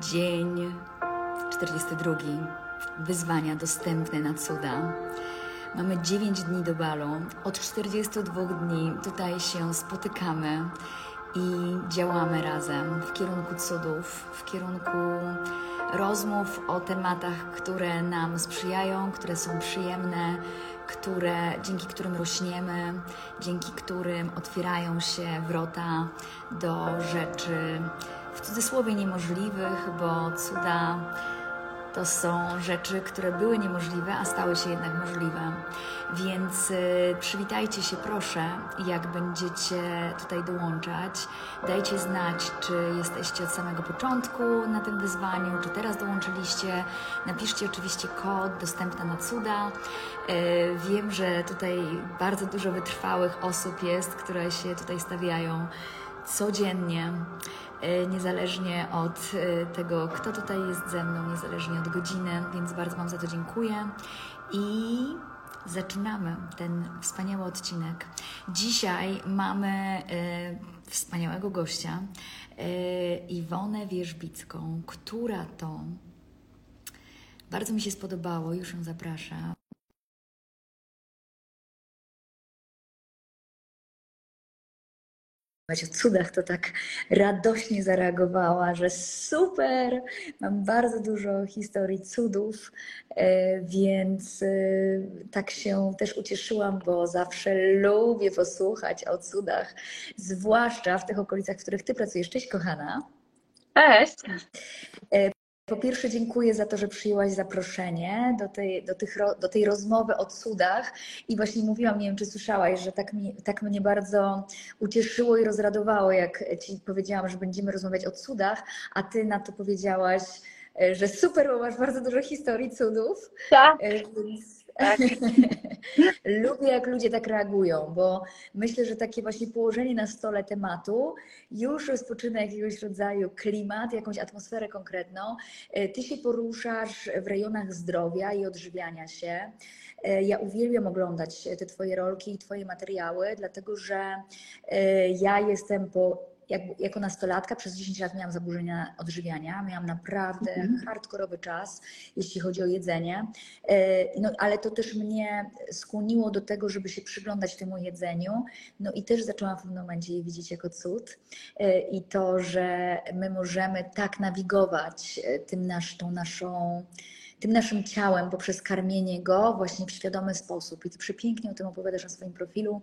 Dzień 42. Wyzwania dostępne na cuda. Mamy 9 dni do balu. Od 42 dni tutaj się spotykamy i działamy razem w kierunku cudów, w kierunku rozmów o tematach, które nam sprzyjają, które są przyjemne, które, dzięki którym rośniemy, dzięki którym otwierają się wrota do rzeczy cudzysłowie niemożliwych, bo cuda to są rzeczy, które były niemożliwe, a stały się jednak możliwe. Więc y, przywitajcie się proszę, jak będziecie tutaj dołączać. Dajcie znać, czy jesteście od samego początku na tym wyzwaniu, czy teraz dołączyliście. Napiszcie oczywiście kod dostępna na cuda. Y, wiem, że tutaj bardzo dużo wytrwałych osób jest, które się tutaj stawiają codziennie. E, niezależnie od e, tego, kto tutaj jest ze mną, niezależnie od godziny, więc bardzo Wam za to dziękuję. I zaczynamy ten wspaniały odcinek. Dzisiaj mamy e, wspaniałego gościa, Iwonę Wierzbicką, która to bardzo mi się spodobało, już ją zapraszam. O cudach, to tak radośnie zareagowała, że super, mam bardzo dużo historii cudów, e, więc e, tak się też ucieszyłam, bo zawsze lubię posłuchać o cudach, zwłaszcza w tych okolicach, w których Ty pracujesz. Cześć, kochana. Cześć. E, po pierwsze, dziękuję za to, że przyjęłaś zaproszenie do tej, do, tych, do tej rozmowy o cudach. I właśnie mówiłam, nie wiem, czy słyszałaś, że tak, mi, tak mnie bardzo ucieszyło i rozradowało, jak Ci powiedziałam, że będziemy rozmawiać o cudach, a Ty na to powiedziałaś, że super, bo masz bardzo dużo historii cudów. Tak. E, więc tak. Lubię, jak ludzie tak reagują, bo myślę, że takie właśnie położenie na stole tematu już rozpoczyna jakiegoś rodzaju klimat, jakąś atmosferę konkretną. E, ty się poruszasz w rejonach zdrowia i odżywiania się. E, ja uwielbiam oglądać te Twoje rolki i Twoje materiały, dlatego że e, ja jestem po jak, jako nastolatka przez 10 lat miałam zaburzenia odżywiania, miałam naprawdę mhm. hardkorowy czas, jeśli chodzi o jedzenie, e, no, ale to też mnie skłoniło do tego, żeby się przyglądać temu jedzeniu, no i też zaczęłam w pewnym momencie je widzieć jako cud e, i to, że my możemy tak nawigować e, tym nasz, tą naszą tym naszym ciałem poprzez karmienie go właśnie w świadomy sposób. I ty przepięknie o tym opowiadasz na swoim profilu.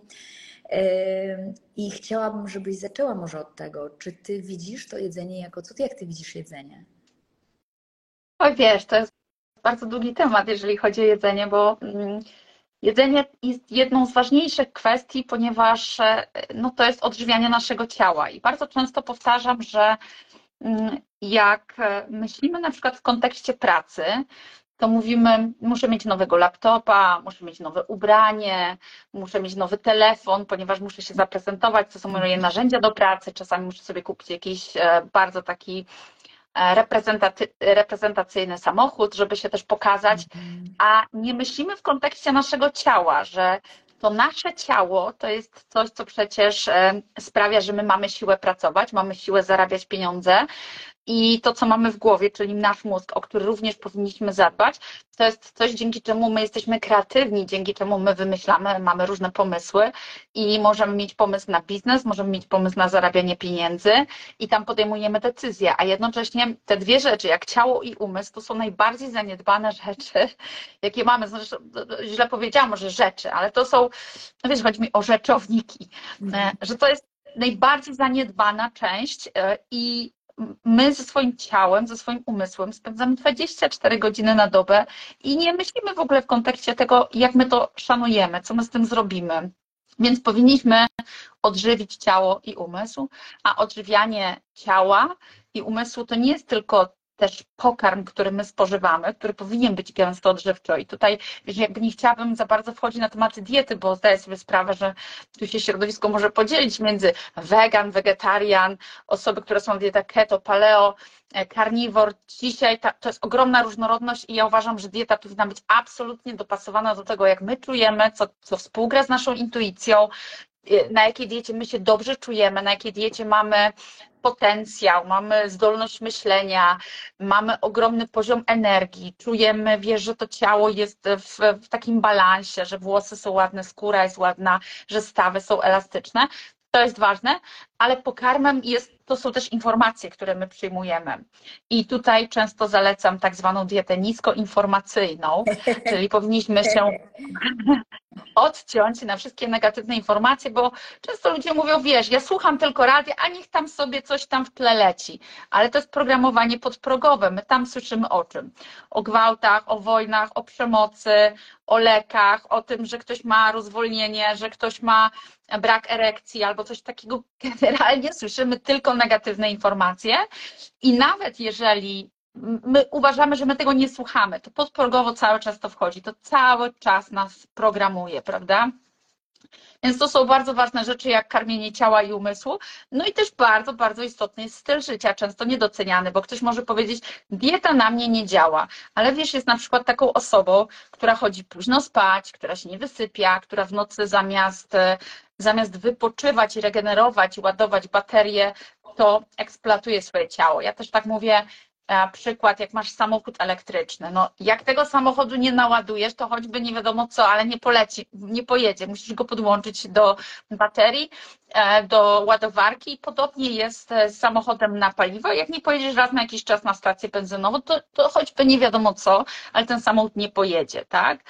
I chciałabym, żebyś zaczęła może od tego, czy ty widzisz to jedzenie jako cud? Jak ty widzisz jedzenie? Oj, wiesz, to jest bardzo długi temat, jeżeli chodzi o jedzenie, bo mm, jedzenie jest jedną z ważniejszych kwestii, ponieważ e, no, to jest odżywianie naszego ciała. I bardzo często powtarzam, że mm, jak e, myślimy na przykład w kontekście pracy, to mówimy, muszę mieć nowego laptopa, muszę mieć nowe ubranie, muszę mieć nowy telefon, ponieważ muszę się zaprezentować, to są moje narzędzia do pracy, czasami muszę sobie kupić jakiś e, bardzo taki e, reprezentacyjny samochód, żeby się też pokazać, mhm. a nie myślimy w kontekście naszego ciała, że to nasze ciało to jest coś, co przecież e, sprawia, że my mamy siłę pracować, mamy siłę zarabiać pieniądze, i to, co mamy w głowie, czyli nasz mózg, o który również powinniśmy zadbać, to jest coś, dzięki czemu my jesteśmy kreatywni, dzięki czemu my wymyślamy, mamy różne pomysły i możemy mieć pomysł na biznes, możemy mieć pomysł na zarabianie pieniędzy i tam podejmujemy decyzje, a jednocześnie te dwie rzeczy, jak ciało i umysł, to są najbardziej zaniedbane rzeczy, jakie mamy. Zresztą źle powiedziałam może rzeczy, ale to są, no wiesz, chodzi mi o rzeczowniki, mhm. że to jest najbardziej zaniedbana część e, i my ze swoim ciałem, ze swoim umysłem spędzamy 24 godziny na dobę i nie myślimy w ogóle w kontekście tego, jak my to szanujemy, co my z tym zrobimy. Więc powinniśmy odżywić ciało i umysł, a odżywianie ciała i umysłu to nie jest tylko też pokarm, który my spożywamy, który powinien być gęsto odżywczy. I tutaj jakby nie chciałabym za bardzo wchodzić na tematy diety, bo zdaję sobie sprawę, że tu się środowisko może podzielić między wegan, wegetarian, osoby, które są dieta keto, paleo, karniwor. Dzisiaj ta, to jest ogromna różnorodność i ja uważam, że dieta powinna być absolutnie dopasowana do tego, jak my czujemy, co, co współgra z naszą intuicją, na jakiej diecie my się dobrze czujemy, na jakiej diecie mamy potencjał, mamy zdolność myślenia, mamy ogromny poziom energii, czujemy, wiesz, że to ciało jest w, w takim balansie, że włosy są ładne, skóra jest ładna, że stawy są elastyczne. To jest ważne, ale pokarmem jest, to są też informacje, które my przyjmujemy. I tutaj często zalecam tak zwaną dietę niskoinformacyjną, czyli powinniśmy się odciąć na wszystkie negatywne informacje, bo często ludzie mówią, wiesz, ja słucham tylko radia, a niech tam sobie coś tam w tle leci. Ale to jest programowanie podprogowe. My tam słyszymy o czym? O gwałtach, o wojnach, o przemocy, o lekach, o tym, że ktoś ma rozwolnienie, że ktoś ma brak erekcji albo coś takiego. Generalnie słyszymy tylko negatywne informacje i nawet jeżeli my uważamy, że my tego nie słuchamy, to podprogowo cały czas to wchodzi, to cały czas nas programuje, prawda? Więc to są bardzo ważne rzeczy, jak karmienie ciała i umysłu. No i też bardzo, bardzo istotny jest styl życia, często niedoceniany, bo ktoś może powiedzieć, dieta na mnie nie działa, ale wiesz, jest na przykład taką osobą, która chodzi późno spać, która się nie wysypia, która w nocy zamiast, zamiast wypoczywać i regenerować i ładować baterie, to eksploatuje swoje ciało. Ja też tak mówię, przykład, jak masz samochód elektryczny. No, jak tego samochodu nie naładujesz, to choćby nie wiadomo co, ale nie poleci, nie pojedzie. Musisz go podłączyć do baterii, e, do ładowarki podobnie jest z samochodem na paliwo. Jak nie pojedziesz raz na jakiś czas na stację benzynową, to, to choćby nie wiadomo co, ale ten samochód nie pojedzie, tak?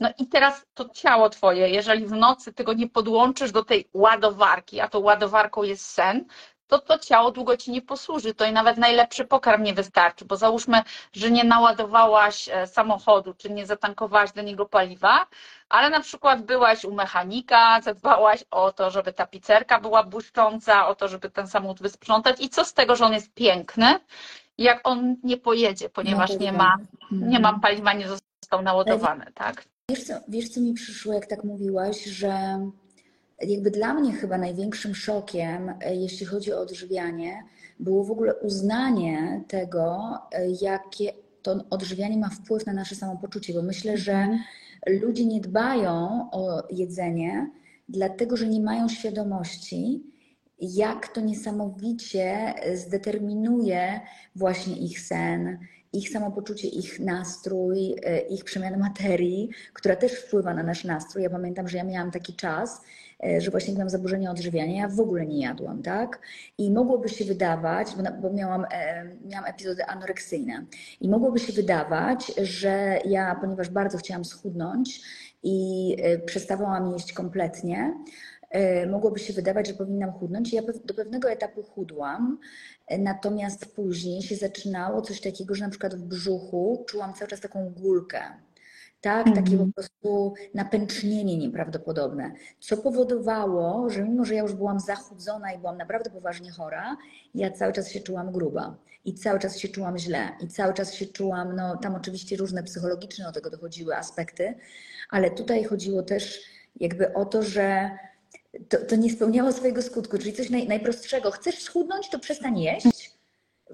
No i teraz to ciało twoje, jeżeli w nocy tego nie podłączysz do tej ładowarki, a to ładowarką jest sen, to to ciało długo ci nie posłuży. To i nawet najlepszy pokarm nie wystarczy, bo załóżmy, że nie naładowałaś e, samochodu, czy nie zatankowałaś do niego paliwa, ale na przykład byłaś u mechanika, zadbałaś o to, żeby ta pizzerka była błyszcząca, o to, żeby ten samochód wysprzątać i co z tego, że on jest piękny, jak on nie pojedzie, ponieważ no, nie ma, nie ma paliwa, nie został naładowany, tak? Wiesz co, wiesz, co mi przyszło, jak tak mówiłaś, że jakby dla mnie chyba największym szokiem, e, jeśli chodzi o odżywianie, było w ogóle uznanie tego, e, jakie to odżywianie ma wpływ na nasze samopoczucie, bo myślę, że mhm. ludzie nie dbają o jedzenie, dlatego że nie mają świadomości, jak to niesamowicie zdeterminuje właśnie ich sen, ich samopoczucie, ich nastrój, e, ich przemianę materii, która też wpływa na nasz nastrój. Ja pamiętam, że ja miałam taki czas, że właśnie miałam zaburzenia odżywiania, ja w ogóle nie jadłam, tak? I mogłoby się wydawać, bo miałam, e, miałam epizody anoreksyjne, i mogłoby się wydawać, że ja, ponieważ bardzo chciałam schudnąć i e, przestawałam jeść kompletnie, mogłoby się wydawać, że powinnam chudnąć. Ja do pewnego etapu chudłam, natomiast później się zaczynało coś takiego, że na przykład w brzuchu czułam cały czas taką gulkę tak? Takie po mhm. prostu napęcznienie nieprawdopodobne, co powodowało, że mimo, że ja już byłam zachudzona i byłam naprawdę poważnie chora, ja cały czas się czułam gruba i cały czas się czułam źle i cały czas się czułam, no tam oczywiście różne psychologiczne do tego dochodziły aspekty, ale tutaj chodziło też jakby o to, że to, to nie spełniało swojego skutku, czyli coś naj, najprostszego. Chcesz schudnąć, to przestań jeść.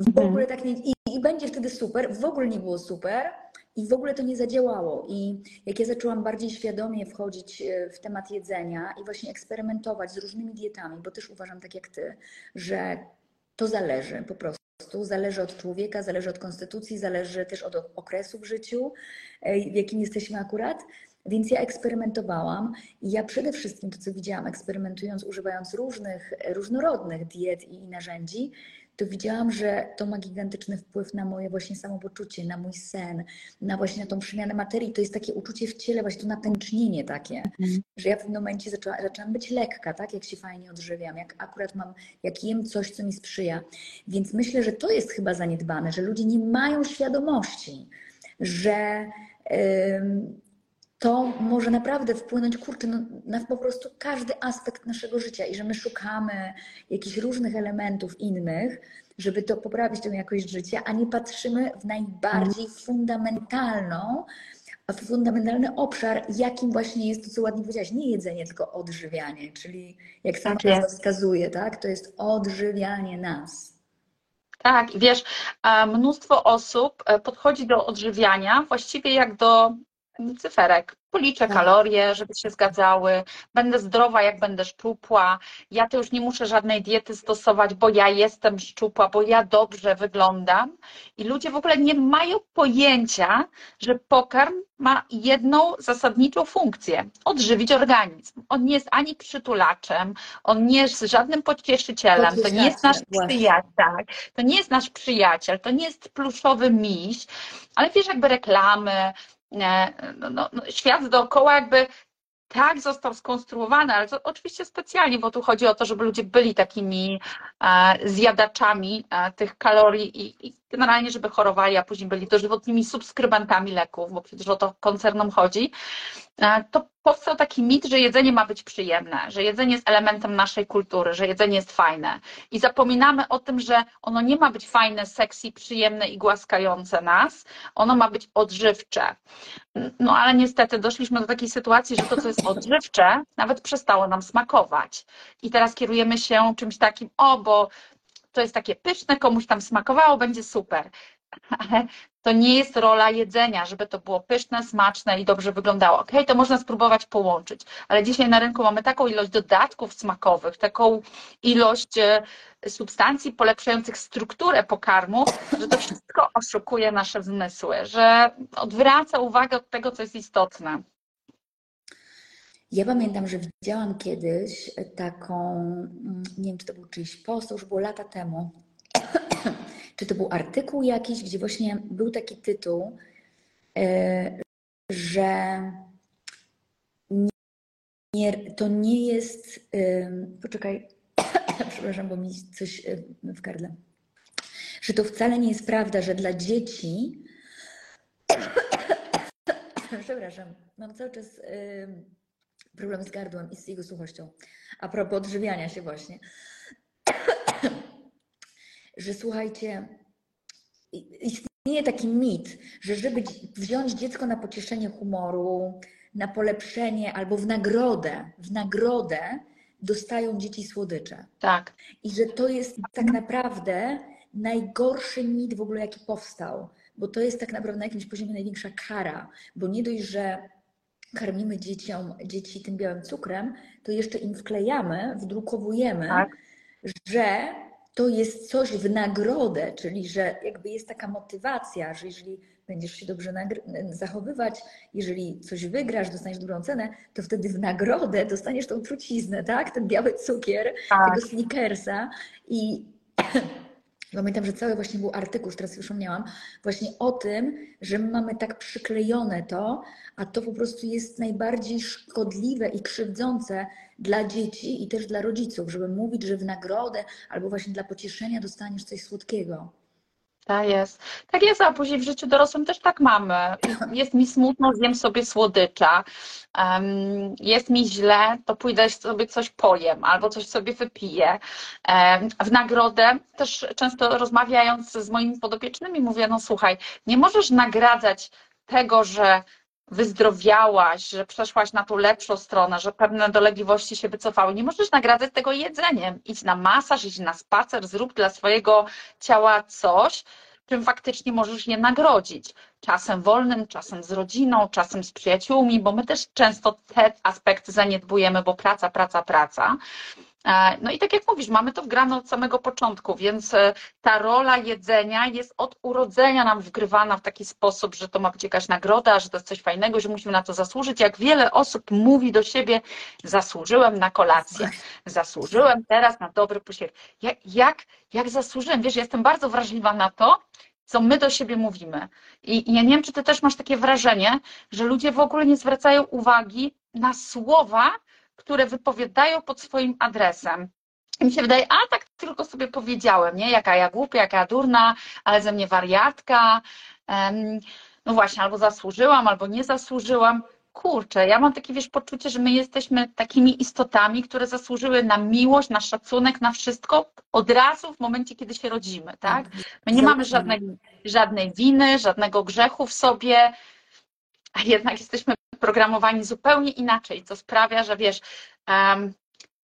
W mhm. ogóle tak nie, i, i będzie wtedy super. W ogóle nie było super i w ogóle to nie zadziałało. I jak ja zaczęłam bardziej świadomie wchodzić e, w temat jedzenia i właśnie eksperymentować z różnymi dietami, bo też uważam tak jak ty, że to zależy po prostu. Zależy od człowieka, zależy od konstytucji, zależy też od okresu w życiu, e, w jakim jesteśmy akurat. Więc ja eksperymentowałam i ja przede wszystkim to, co widziałam, eksperymentując, używając różnych, różnorodnych diet i narzędzi, to widziałam, że to ma gigantyczny wpływ na moje właśnie samopoczucie, na mój sen, na właśnie na tą przemianę materii. To jest takie uczucie w ciele, właśnie to napęcznienie takie, mm. że ja w pewnym momencie zaczęła, zaczęłam być lekka, tak, jak się fajnie odżywiam, jak akurat mam, jak jem coś, co mi sprzyja. Więc myślę, że to jest chyba zaniedbane, że ludzie nie mają świadomości, że to może naprawdę wpłynąć, kurczę, no, na po prostu każdy aspekt naszego życia i że my szukamy jakichś różnych elementów innych, żeby to poprawić tę jakość życia, a nie patrzymy w najbardziej fundamentalną, fundamentalny obszar, jakim właśnie jest to, co ładnie powiedziałaś, nie jedzenie, tylko odżywianie, czyli jak sam tak wskazuje, tak, to jest odżywianie nas. Tak, wiesz, mnóstwo osób e, podchodzi do odżywiania właściwie jak do cyferek. Policzę Tak. kalorie, żeby się zgadzały. Będę zdrowa, jak będę szczupła. Ja to już nie muszę żadnej diety stosować, bo ja jestem szczupła, bo ja dobrze wyglądam. I ludzie w ogóle nie mają pojęcia, że pokarm ma jedną zasadniczą funkcję odżywić organizm. On nie jest ani przytulaczem, on nie jest żadnym pocieszycielem, to nie jest nasz przyjaciel, tak, to nie jest nasz przyjaciel, to nie jest pluszowy miś, ale wiesz, jakby reklamy, no, no, no, świat dookoła jakby tak został skonstruowany, ale to oczywiście specjalnie, bo tu chodzi o to, żeby ludzie byli takimi e, zjadaczami e, tych kalorii i, i generalnie, żeby chorowali, a później byli dożywotnimi subskrybentami leków, bo przecież o to koncernom chodzi, e, to powstał taki mit, że jedzenie ma być przyjemne, że jedzenie jest elementem naszej kultury, że jedzenie jest fajne. I zapominamy o tym, że ono nie ma być fajne, sexy, przyjemne i głaskające nas, ono ma być odżywcze. No ale niestety doszliśmy do takiej sytuacji, że to, co jest odżywcze, nawet przestało nam smakować. I teraz kierujemy się czymś takim, o, bo to jest takie pyszne, komuś tam smakowało, będzie super. Ale to nie jest rola jedzenia, żeby to było pyszne, smaczne i dobrze wyglądało. Ok, to można spróbować połączyć, ale dzisiaj na rynku mamy taką ilość dodatków smakowych, taką ilość e, substancji polepszających strukturę pokarmu, że to wszystko oszukuje nasze zmysły, że odwraca uwagę od tego, co jest istotne. Ja pamiętam, że widziałam kiedyś taką, mm, nie wiem, czy to był czyjś post, to już było lata temu, czy to był artykuł jakiś, gdzie właśnie był taki tytuł, e, że nie, to nie jest, poczekaj, przepraszam, bo mi coś em, w gardle, że to wcale nie jest prawda, że dla dzieci, przepraszam, mam cały czas problem z gardłem i z jego suchością. A propos odżywiania się właśnie. że słuchajcie, istnieje taki mit, że żeby wziąć dziecko na pocieszenie humoru, na polepszenie albo w nagrodę, w nagrodę dostają dzieci słodycze. Tak, I że to jest tak naprawdę najgorszy mit w ogóle, jaki powstał, bo to jest tak naprawdę na jakimś poziomie największa kara, bo nie dość, że karmimy dzieciom, dzieci tym białym cukrem, to jeszcze im wklejamy, wdrukowujemy, tak. że to jest coś w nagrodę, czyli że jakby jest taka motywacja, że jeżeli będziesz się dobrze zachowywać, jeżeli coś wygrasz, dostaniesz dobrą cenę, to wtedy w nagrodę dostaniesz tą truciznę, tak? Ten biały cukier, tak. tego sneakersa i pamiętam, że cały właśnie był artykuł, już teraz przypomniałam, właśnie o tym, że my mamy tak przyklejone to, a to po prostu jest najbardziej szkodliwe i krzywdzące dla dzieci i też dla rodziców, żeby mówić, że w nagrodę albo właśnie dla pocieszenia dostaniesz coś słodkiego. Tak jest. Tak jest, a później w życiu dorosłym też tak mamy. Jest mi smutno, zjem sobie słodycza. Em, Jest mi źle, to pójdę sobie coś pojem albo coś sobie wypiję. Em, W nagrodę też często rozmawiając z moimi podopiecznymi mówię, no słuchaj, nie możesz nagradzać tego, że wyzdrowiałaś, że przeszłaś na tą lepszą stronę, że pewne dolegliwości się wycofały. Nie możesz nagradzać tego jedzeniem. Idź na masaż, idź na spacer, zrób dla swojego ciała coś, czym faktycznie możesz je nagrodzić. Czasem wolnym, czasem z rodziną, czasem z przyjaciółmi, bo my też często te aspekty zaniedbujemy, bo praca, praca, praca. E, No i tak jak mówisz, mamy to wgrane od samego początku, więc e, ta rola jedzenia jest od urodzenia nam wgrywana w taki sposób, że to ma być jakaś nagroda, że to jest coś fajnego, że musimy na to zasłużyć. Jak wiele osób mówi do siebie, zasłużyłem na kolację, zasłużyłem teraz na dobry posiłek. Jak, jak, jak zasłużyłem? Wiesz, jestem bardzo wrażliwa na to, co my do siebie mówimy. I, I ja nie wiem, czy ty też masz takie wrażenie, że ludzie w ogóle nie zwracają uwagi na słowa, które wypowiadają pod swoim adresem. I mi się wydaje, a tak tylko sobie powiedziałem, nie? Jaka ja głupia, jaka ja durna, ale ze mnie wariatka. No właśnie, albo zasłużyłam, albo nie zasłużyłam. Kurczę, ja mam takie, wiesz, poczucie, że my jesteśmy takimi istotami, które zasłużyły na miłość, na szacunek, na wszystko od razu w momencie, kiedy się rodzimy, tak? My nie mamy żadnej, żadnej winy, żadnego grzechu w sobie, a jednak jesteśmy programowani zupełnie inaczej, co sprawia, że wiesz, em,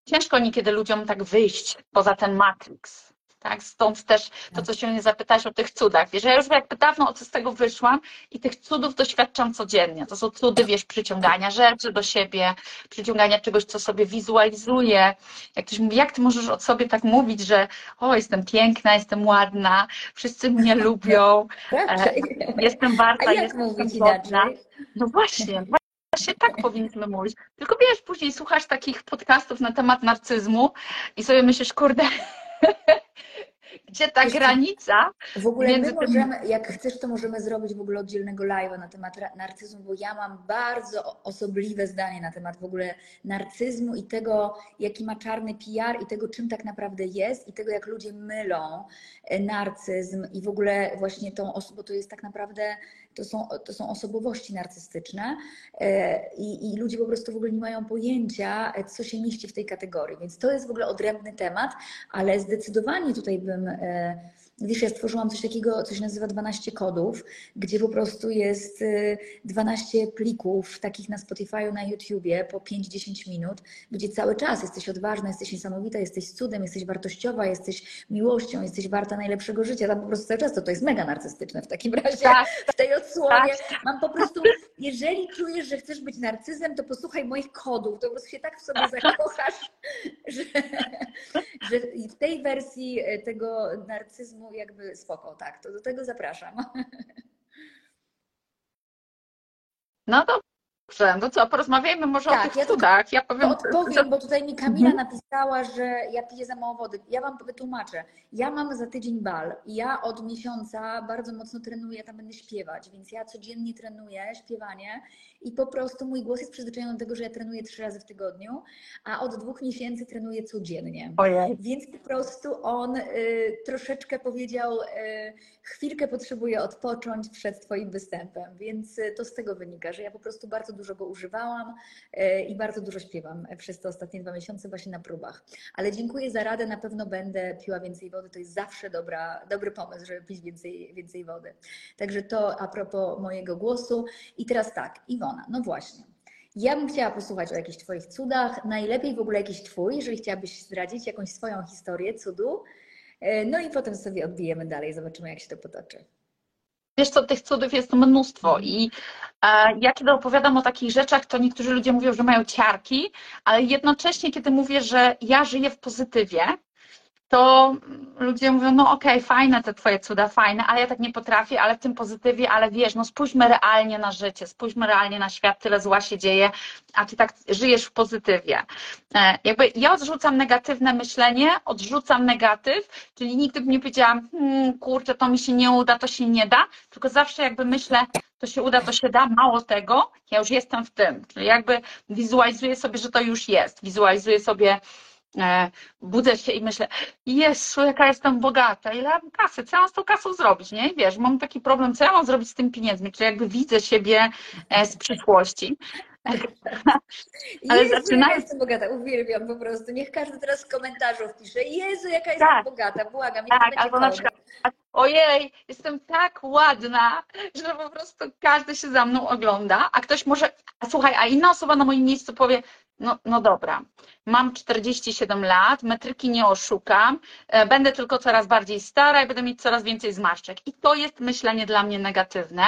ciężko niekiedy ludziom tak wyjść poza ten matrix. Tak? Stąd też to, co się mnie zapytałeś o tych cudach. Wiesz, ja już jakby dawno z tego wyszłam i tych cudów doświadczam codziennie. To są cudy, wiesz, przyciągania rzeczy do siebie, przyciągania czegoś, co sobie wizualizuję. Jak ktoś mówi, jak ty możesz o sobie tak mówić, że o, jestem piękna, jestem ładna, wszyscy mnie lubią, e, jestem warta, jestem godna. No właśnie, właśnie tak powinniśmy mówić. Tylko wiesz, później słuchasz takich podcastów na temat narcyzmu i sobie myślisz, kurde, gdzie ta Wiesz granica? W ogóle Między my tym- możemy, jak chcesz, to możemy zrobić w ogóle oddzielnego live'a na temat narcyzmu, bo ja mam bardzo osobliwe zdanie na temat w ogóle narcyzmu i tego, jaki ma czarny PR i tego, czym tak naprawdę jest i tego, jak ludzie mylą e, narcyzm i w ogóle właśnie tą osobę, bo to jest tak naprawdę, to są, to są osobowości narcystyczne e, i, i ludzie po prostu w ogóle nie mają pojęcia, e, co się mieści w tej kategorii, więc to jest w ogóle odrębny temat, ale zdecydowanie tutaj bym e, Wiesz, ja stworzyłam coś takiego, co się nazywa 12 kodów, gdzie po prostu jest y, 12 plików takich na Spotify, na YouTubie po 5-10 minut, gdzie cały czas jesteś odważna, jesteś niesamowita, jesteś cudem, jesteś wartościowa, jesteś miłością, jesteś warta najlepszego życia. Tam po prostu cały czas to, to jest mega narcystyczne w takim razie. Tak, W tej odsłonie tak. mam po prostu, jeżeli czujesz, że chcesz być narcyzem, to posłuchaj moich kodów, to po prostu się tak w sobie zakochasz, że, że w tej wersji e, tego narcyzmu jakby spoko, tak, to do tego zapraszam. No dobrze, no co, porozmawiajmy może Tak, o tych ja cudach. Ja powiem, odpowiem, bo tutaj mi Kamila napisała, że ja piję za mało wody. Ja Wam wytłumaczę. Ja mam za tydzień bal i ja od miesiąca bardzo mocno trenuję, tam będę śpiewać, więc ja codziennie trenuję śpiewanie i po prostu mój głos jest przyzwyczajony do tego, że ja trenuję trzy razy w tygodniu, a od dwóch miesięcy trenuję codziennie. Ojej. Więc po prostu on y, troszeczkę powiedział, y, chwilkę potrzebuję odpocząć przed Twoim występem, więc y, to z tego wynika, że ja po prostu bardzo dużo go używałam y, i bardzo dużo śpiewam przez te ostatnie dwa miesiące właśnie na próbach. Ale dziękuję za radę, na pewno będę piła więcej wody, to jest zawsze dobra, dobry pomysł, żeby pić więcej, więcej wody. Także to a propos mojego głosu. I teraz tak, Iwona, no właśnie. Ja bym chciała posłuchać o jakichś Twoich cudach, najlepiej w ogóle jakiś Twój, jeżeli chciałabyś zdradzić jakąś swoją historię cudu. E, No i potem sobie odbijemy dalej, zobaczymy jak się to potoczy. Wiesz co, tych cudów jest mnóstwo i e, ja kiedy opowiadam o takich rzeczach, to niektórzy ludzie mówią, że mają ciarki, ale jednocześnie kiedy mówię, że ja żyję w pozytywie, to ludzie mówią, no okej, fajne te twoje cuda, fajne, ale ja tak nie potrafię, ale w tym pozytywie, ale wiesz, no spójrzmy realnie na życie, spójrzmy realnie na świat, tyle zła się dzieje, a ty tak żyjesz w pozytywie. E, Jakby ja odrzucam negatywne myślenie, odrzucam negatyw, czyli nigdy nie powiedziałam, hmm, kurczę, to mi się nie uda, to się nie da, tylko zawsze jakby myślę, to się uda, to się da, mało tego, ja już jestem w tym, czyli jakby wizualizuję sobie, że to już jest, wizualizuję sobie budzę się i myślę, Jezu, jaka jestem bogata, ile mam kasy, co ja mam z tą kasą zrobić, nie? I wiesz, mam taki problem, co ja mam zrobić z tym pieniędzmi, czyli jakby widzę siebie e, z przyszłości. Ale Jezu, zaczyna- jaka jestem bogata, uwielbiam po prostu. Niech każdy teraz z komentarzów pisze, Jezu, jaka jestem Tak. bogata, błagam, Tak, albo na przykład, ojej, jestem tak ładna, że po prostu każdy się za mną ogląda, a ktoś może, a słuchaj, a inna osoba na moim miejscu powie, no, no dobra, mam 47 lat, metryki nie oszukam, e, będę tylko coraz bardziej stara i będę mieć coraz więcej zmarszczek. I to jest myślenie dla mnie negatywne,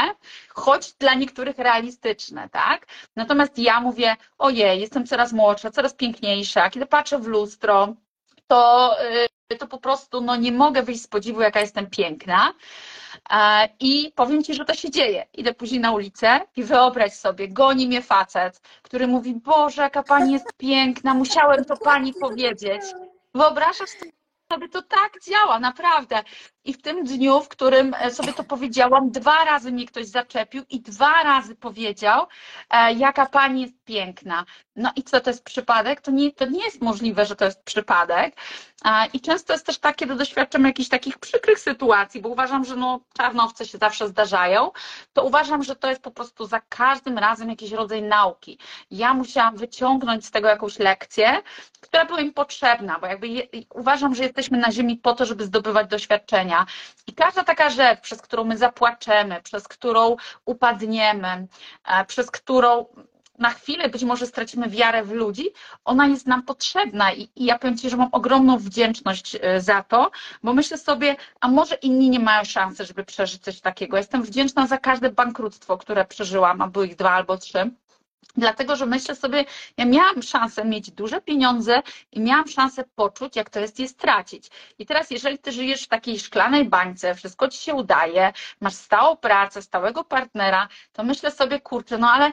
choć dla niektórych realistyczne, tak? Natomiast ja mówię, ojej, jestem coraz młodsza, coraz piękniejsza, kiedy patrzę w lustro, to, y, to po prostu no, nie mogę wyjść z podziwu, jaka jestem piękna. I powiem Ci, że to się dzieje. Idę później na ulicę i wyobraź sobie, goni mnie facet, który mówi, Boże, jaka Pani jest piękna, musiałem to Pani powiedzieć. Wyobrażasz sobie, to tak działa, naprawdę. I w tym dniu, w którym e, sobie to powiedziałam, dwa razy mnie ktoś zaczepił i dwa razy powiedział, e, jaka pani jest piękna. No i co to jest przypadek? To nie, to nie jest możliwe, że to jest przypadek. I często jest też tak, kiedy doświadczam jakichś takich przykrych sytuacji, bo uważam, że no, czarnowce się zawsze zdarzają, to uważam, że to jest po prostu za każdym razem jakiś rodzaj nauki. Ja musiałam wyciągnąć z tego jakąś lekcję, która była im potrzebna, bo jakby je, uważam, że jesteśmy na ziemi po to, żeby zdobywać doświadczenia. I każda taka rzecz, przez którą my zapłaczemy, przez którą upadniemy, e, przez którą na chwilę być może stracimy wiarę w ludzi, ona jest nam potrzebna i, i ja powiem Ci, że mam ogromną wdzięczność e, za to, bo myślę sobie, a może inni nie mają szansy, żeby przeżyć coś takiego. Jestem wdzięczna za każde bankructwo, które przeżyłam, a były ich dwa albo trzy. Dlatego, że myślę sobie, ja miałam szansę mieć duże pieniądze i miałam szansę poczuć, jak to jest je stracić. I teraz, jeżeli ty żyjesz w takiej szklanej bańce, wszystko ci się udaje, masz stałą pracę, stałego partnera, to myślę sobie, kurczę, no ale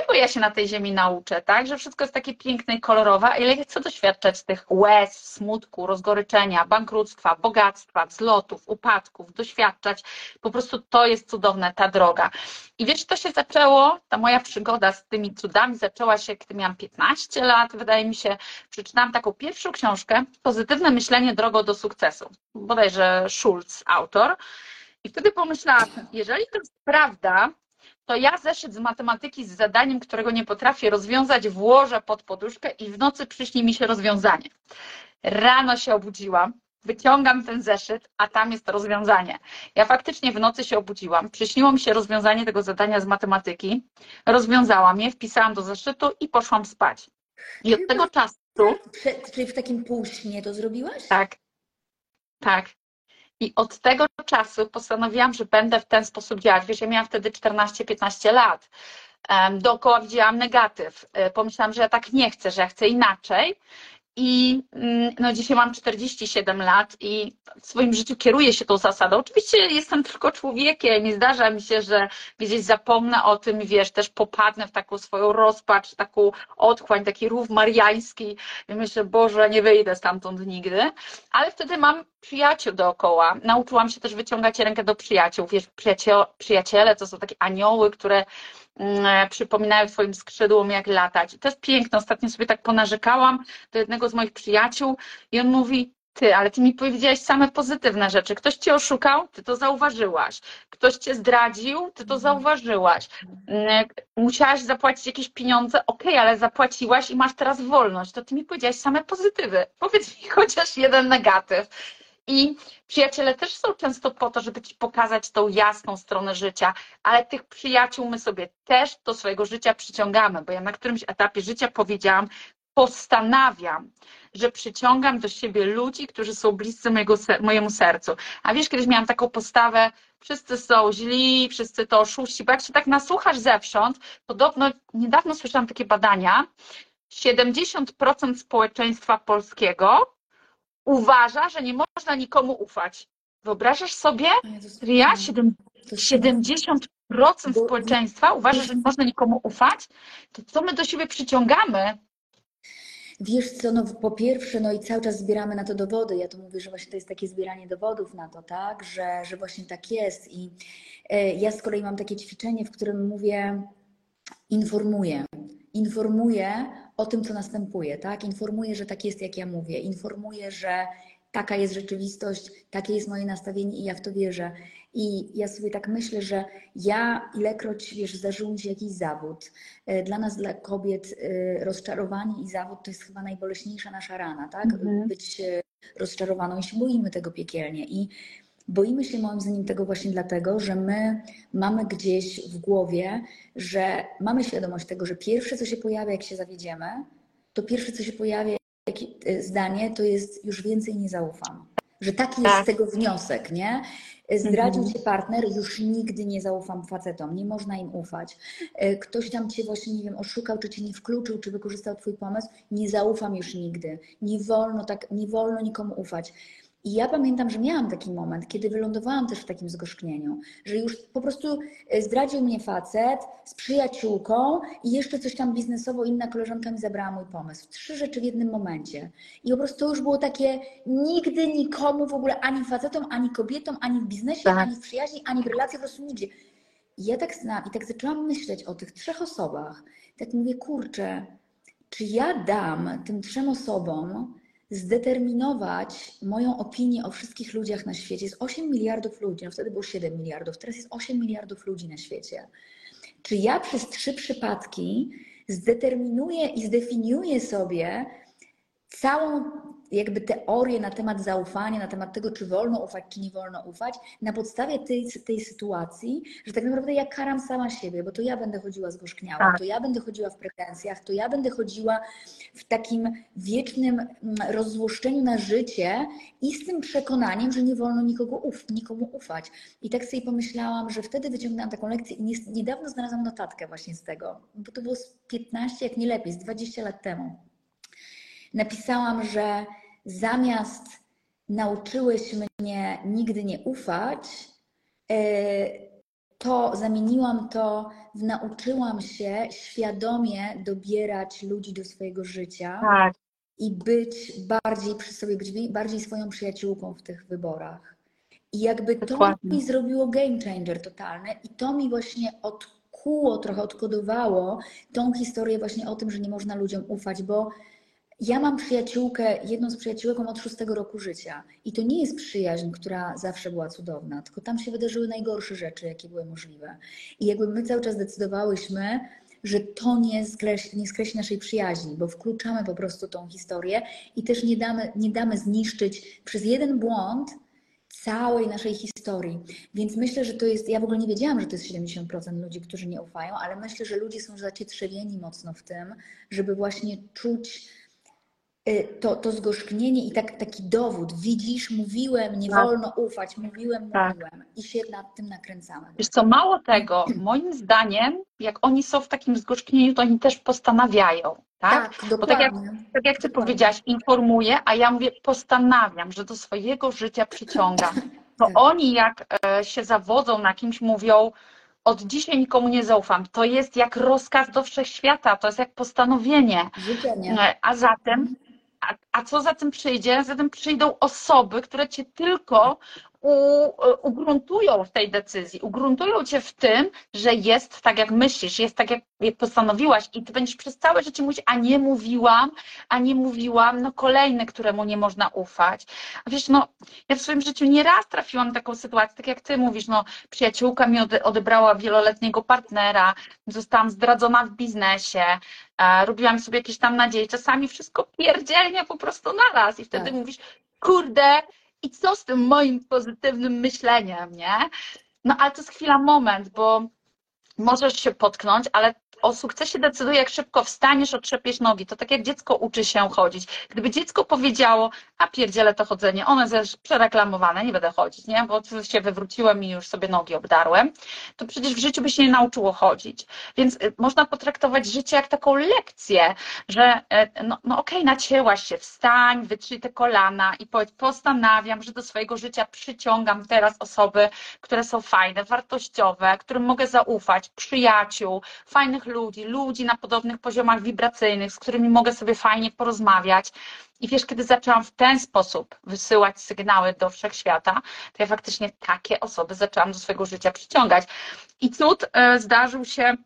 czego ja się na tej ziemi nauczę, tak? Że wszystko jest takie piękne i kolorowe, a ile chcę doświadczać tych łez, smutku, rozgoryczenia, bankructwa, bogactwa, wzlotów, upadków, doświadczać. Po prostu to jest cudowne, ta droga. I wiesz, to się zaczęło, ta moja przygoda z tymi cudami zaczęła się, kiedy miałam 15 lat, wydaje mi się, przeczytałam taką pierwszą książkę, Pozytywne myślenie drogą do sukcesu. Bodajże Schulz, autor. I wtedy pomyślałam, jeżeli to jest prawda, to ja zeszyt z matematyki z zadaniem, którego nie potrafię rozwiązać, włożę pod poduszkę i w nocy przyśni mi się rozwiązanie. Rano się obudziłam, wyciągam ten zeszyt, a tam jest rozwiązanie. Ja faktycznie w nocy się obudziłam, przyśniło mi się rozwiązanie tego zadania z matematyki, rozwiązałam je, wpisałam do zeszytu i poszłam spać. I od tego czasu. Czyli w takim półśnie to zrobiłaś? Tak. Tak. I od tego czasu postanowiłam, że będę w ten sposób działać. Wiesz, ja miałam wtedy 14-15 lat. Dookoła widziałam negatyw. E, pomyślałam, że ja tak nie chcę, że ja chcę inaczej. I mm, no, dzisiaj mam 47 lat i w swoim życiu kieruję się tą zasadą. Oczywiście jestem tylko człowiekiem i zdarza mi się, że gdzieś zapomnę o tym, wiesz, też popadnę w taką swoją rozpacz, taką otchłań, taki rów mariański i myślę, Boże, nie wyjdę stamtąd nigdy. Ale wtedy mam przyjaciół dookoła. Nauczyłam się też wyciągać rękę do przyjaciół. Wiesz, przyjaciele to są takie anioły, które przypominają swoim skrzydłom, jak latać. I to jest piękne. Ostatnio sobie tak ponarzekałam do jednego z moich przyjaciół i on mówi, ty, ale ty mi powiedziałaś same pozytywne rzeczy. Ktoś cię oszukał, ty to zauważyłaś. Ktoś cię zdradził, ty to zauważyłaś. Mm, musiałaś zapłacić jakieś pieniądze, okej, okay, ale zapłaciłaś i masz teraz wolność. To ty mi powiedziałaś same pozytywy. Powiedz mi chociaż jeden negatyw. I przyjaciele też są często po to, żeby ci pokazać tą jasną stronę życia, ale tych przyjaciół my sobie też do swojego życia przyciągamy, bo ja na którymś etapie życia powiedziałam, postanawiam, że przyciągam do siebie ludzi, którzy są bliscy mojego, mojemu sercu. A wiesz, kiedyś miałam taką postawę, wszyscy są źli, wszyscy to oszuści, bo jak się tak nasłuchasz zewsząd, podobno niedawno słyszałam takie badania, 70% społeczeństwa polskiego uważa, że nie można nikomu ufać. Wyobrażasz sobie? Ja 70% społeczeństwa uważa, że nie można nikomu ufać. To co my do siebie przyciągamy? Wiesz co, no po pierwsze, no i cały czas zbieramy na to dowody. Ja to mówię, że właśnie to jest takie zbieranie dowodów na to, tak, że, że właśnie tak jest. I e, ja z kolei mam takie ćwiczenie, w którym mówię, informuję. Informuję o tym, co następuje, tak? Informuję, że tak jest, jak ja mówię. Informuję, że taka jest rzeczywistość, takie jest moje nastawienie i ja w to wierzę. I ja sobie tak myślę, że ja ilekroć, wiesz, zdarzył mi się jakiś zawód, e, dla nas, dla kobiet e, rozczarowanie i zawód to jest chyba najboleśniejsza nasza rana, tak? Mhm. Być e, rozczarowaną i się boimy tego piekielnie. I Boimy się moim zdaniem tego właśnie dlatego, że my mamy gdzieś w głowie, że mamy świadomość tego, że pierwsze, co się pojawia, jak się zawiedziemy, to pierwsze, co się pojawia, e, zdanie, to jest już więcej nie zaufam. Że taki jest z tak. tego wniosek, nie? Zdradził mhm. cię partner, już nigdy nie zaufam facetom, nie można im ufać. E, ktoś tam cię właśnie, nie wiem, oszukał, czy cię nie wkluczył, czy wykorzystał twój pomysł, nie zaufam już nigdy. Nie wolno tak, nie wolno nikomu ufać. I ja pamiętam, że miałam taki moment, kiedy wylądowałam też w takim zgorzknieniu, że już po prostu e, zdradził mnie facet z przyjaciółką i jeszcze coś tam biznesowo inna koleżanka mi zabrała mój pomysł. Trzy rzeczy w jednym momencie. I po prostu to już było takie nigdy nikomu w ogóle, ani facetom, ani kobietom, ani w biznesie, tak. ani w przyjaźni, ani w relacji, po prostu nigdzie. I ja tak znam, i tak zaczęłam myśleć o tych trzech osobach. Tak mówię, kurczę, czy ja dam tym trzem osobom zdeterminować moją opinię o wszystkich ludziach na świecie. Jest 8 miliardów ludzi, no wtedy było 7 miliardów, teraz jest 8 miliardów ludzi na świecie. Czy ja przez trzy przypadki zdeterminuję i zdefiniuję sobie całą, jakby teorie na temat zaufania, na temat tego, czy wolno ufać, czy nie wolno ufać, na podstawie tej, tej sytuacji, że tak naprawdę ja karam sama siebie, bo to ja będę chodziła zgorzkniała, Tak. to ja będę chodziła w pretensjach, to ja będę chodziła w takim wiecznym mm, rozzłoszczeniu na życie i z tym przekonaniem, że nie wolno nikogo uf, nikomu ufać. I tak sobie pomyślałam, że wtedy wyciągnęłam taką lekcję i niedawno znalazłam notatkę właśnie z tego, bo to było z 15, jak nie lepiej, z 20 lat temu. Napisałam, że zamiast nauczyłeś mnie nigdy nie ufać, e, to zamieniłam to w nauczyłam się świadomie dobierać ludzi do swojego życia Tak, i być bardziej przy sobie, być wi- bardziej swoją przyjaciółką w tych wyborach. I jakby to Dokładnie. mi zrobiło game changer totalny i to mi właśnie odkuło, trochę odkodowało tą historię właśnie o tym, że nie można ludziom ufać, bo ja mam przyjaciółkę, jedną z przyjaciółek mam od szóstego roku życia i to nie jest przyjaźń, która zawsze była cudowna, tylko tam się wydarzyły najgorsze rzeczy, jakie były możliwe. I jakby my cały czas decydowałyśmy, że to nie skreśli, nie skreśli naszej przyjaźni, bo wkluczamy po prostu tą historię i też nie damy, nie damy zniszczyć przez jeden błąd całej naszej historii. Więc myślę, że to jest, ja w ogóle nie wiedziałam, że to jest 70% ludzi, którzy nie ufają, ale myślę, że ludzie są zacietrzewieni mocno w tym, żeby właśnie czuć to, to zgorzknienie i tak, taki dowód. Widzisz, mówiłem, nie Tak. wolno ufać, mówiłem, Tak. mówiłem. I się nad tym nakręcamy. Wiesz co, mało tego, moim zdaniem, jak oni są w takim zgorzknieniu, to oni też postanawiają, tak? Tak, Bo tak jak, tak jak ty Dokładnie. powiedziałaś, informuję, a ja mówię, postanawiam, że do swojego życia przyciągam. To Tak. oni jak e, się zawodzą na kimś, mówią, od dzisiaj nikomu nie zaufam. To jest jak rozkaz do wszechświata, to jest jak postanowienie. Życzenie. E, A zatem, a, a co za tym przyjdzie? Za tym przyjdą osoby, które cię tylko ugruntują w tej decyzji, ugruntują cię w tym, że jest tak, jak myślisz, jest tak, jak postanowiłaś i ty będziesz przez całe życie mówić, a nie mówiłam, a nie mówiłam, no kolejny, któremu nie można ufać. A wiesz, no, ja w swoim życiu nieraz trafiłam na taką sytuację, tak jak ty mówisz, no, przyjaciółka mi ode, odebrała wieloletniego partnera, zostałam zdradzona w biznesie, e, robiłam sobie jakieś tam nadzieje, czasami wszystko pierdzielnie po prostu naraz i wtedy Tak. mówisz, kurde, i co z tym moim pozytywnym myśleniem, nie? No ale to jest chwila, moment, bo możesz się potknąć, ale o sukcesie decyduje, jak szybko wstaniesz, otrzepiesz nogi. To tak jak dziecko uczy się chodzić. Gdyby dziecko powiedziało, a pierdzielę to chodzenie, ono jest przereklamowane, nie będę chodzić, nie? Bo się wywróciłem i już sobie nogi obdarłem, to przecież w życiu by się nie nauczyło chodzić. Więc y, można potraktować życie jak taką lekcję, że y, no, no okej, nacięłaś się, wstań, wytrzyj te kolana i powiedz, postanawiam, że do swojego życia przyciągam teraz osoby, które są fajne, wartościowe, którym mogę zaufać, przyjaciół, fajnych ludzi, ludzi na podobnych poziomach wibracyjnych, z którymi mogę sobie fajnie porozmawiać. I wiesz, kiedy zaczęłam w ten sposób wysyłać sygnały do wszechświata, to ja faktycznie takie osoby zaczęłam do swojego życia przyciągać. I cud e, zdarzył się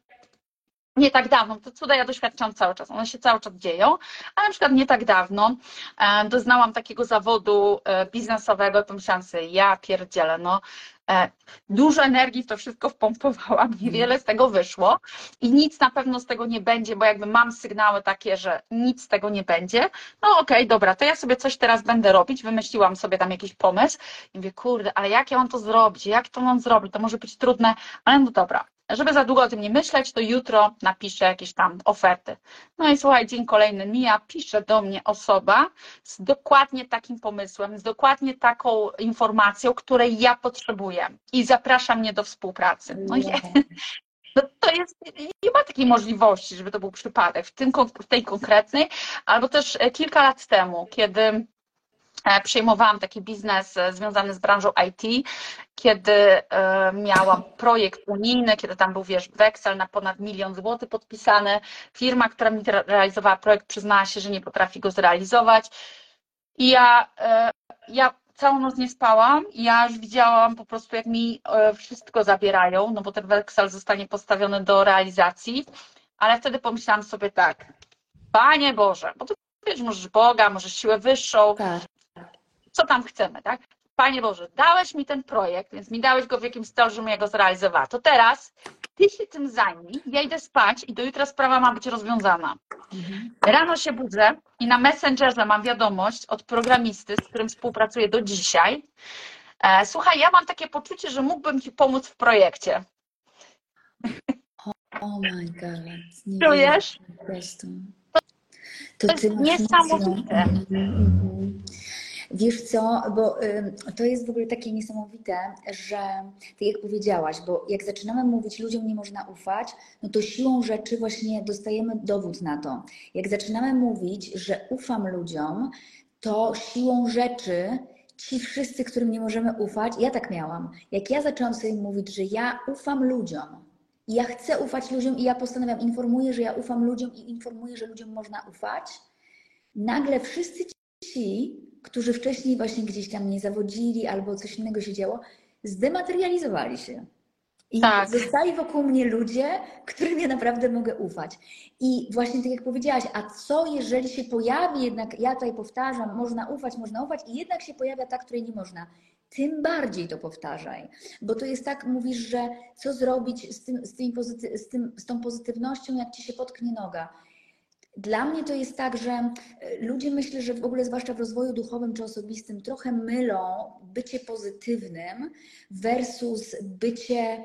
nie tak dawno, to cuda ja doświadczam cały czas, one się cały czas dzieją, ale na przykład nie tak dawno e, doznałam takiego zawodu e, biznesowego, to myślałam sobie, ja pierdzielę, no. E, dużo energii w to wszystko wpompowałam, niewiele z tego wyszło i nic na pewno z tego nie będzie, bo jakby mam sygnały takie, że nic z tego nie będzie, no okej, dobra, to ja sobie coś teraz będę robić, wymyśliłam sobie tam jakiś pomysł i mówię, kurde, ale jak ja mam to zrobić, jak to mam zrobić, to może być trudne, ale no dobra, żeby za długo o tym nie myśleć, to jutro napiszę jakieś tam oferty. No i słuchaj, dzień kolejny mija, pisze do mnie osoba z dokładnie takim pomysłem, z dokładnie taką informacją, której ja potrzebuję i zaprasza mnie do współpracy. No, i, no to jest, nie ma takiej możliwości, żeby to był przypadek w, tym, w tej konkretnej, albo też e, kilka lat temu, kiedy przejmowałam taki biznes e, związany z branżą IT, kiedy e, miałam projekt unijny, kiedy tam był, wiesz, weksel na ponad milion złotych podpisany. Firma, która mi re- realizowała projekt, przyznała się, że nie potrafi go zrealizować. I ja, e, ja całą noc nie spałam. Ja już widziałam po prostu, jak mi e, wszystko zabierają, no bo ten weksel zostanie postawiony do realizacji. Ale wtedy pomyślałam sobie tak, Panie Boże, bo ty wiesz, możesz Boga, możesz siłę wyższą, Tak. Co tam chcemy, tak? Panie Boże, dałeś mi ten projekt, więc mi dałeś go w jakimś celu, żebym ja go zrealizowała. To teraz ty się tym zajmij, ja idę spać i do jutra sprawa ma być rozwiązana. Mhm. Rano się budzę i na Messengerze mam wiadomość od programisty, z którym współpracuję do dzisiaj. E, Słuchaj, ja mam takie poczucie, że mógłbym ci pomóc w projekcie. Oh my god. Nie Czujesz? Po prostu. To jest niesamowite. Wiesz co, bo to jest w ogóle takie niesamowite, że tak jak powiedziałaś, bo jak zaczynamy mówić ludziom nie można ufać, no to siłą rzeczy właśnie dostajemy dowód na to. Jak zaczynamy mówić, że ufam ludziom, to siłą rzeczy ci wszyscy, którym nie możemy ufać, ja tak miałam. Jak ja zaczęłam sobie mówić, że ja ufam ludziom, i ja chcę ufać ludziom i ja postanawiam, informuję, że ja ufam ludziom i informuję, że ludziom można ufać. Nagle wszyscy ci, którzy wcześniej właśnie gdzieś tam nie zawodzili albo coś innego się działo, zdematerializowali się. I Tak. zostali wokół mnie ludzie, którym ja naprawdę mogę ufać. I właśnie tak jak powiedziałaś, a co jeżeli się pojawi jednak, ja tutaj powtarzam, można ufać, można ufać i jednak się pojawia ta, której nie można. Tym bardziej to powtarzaj, bo to jest tak, mówisz, że co zrobić z, tym, z, tymi pozyty, z, tym, z tą pozytywnością, jak ci się potknie noga. Dla mnie to jest tak, że e, ludzie myślę, że w ogóle zwłaszcza w rozwoju duchowym czy osobistym trochę mylą bycie pozytywnym versus bycie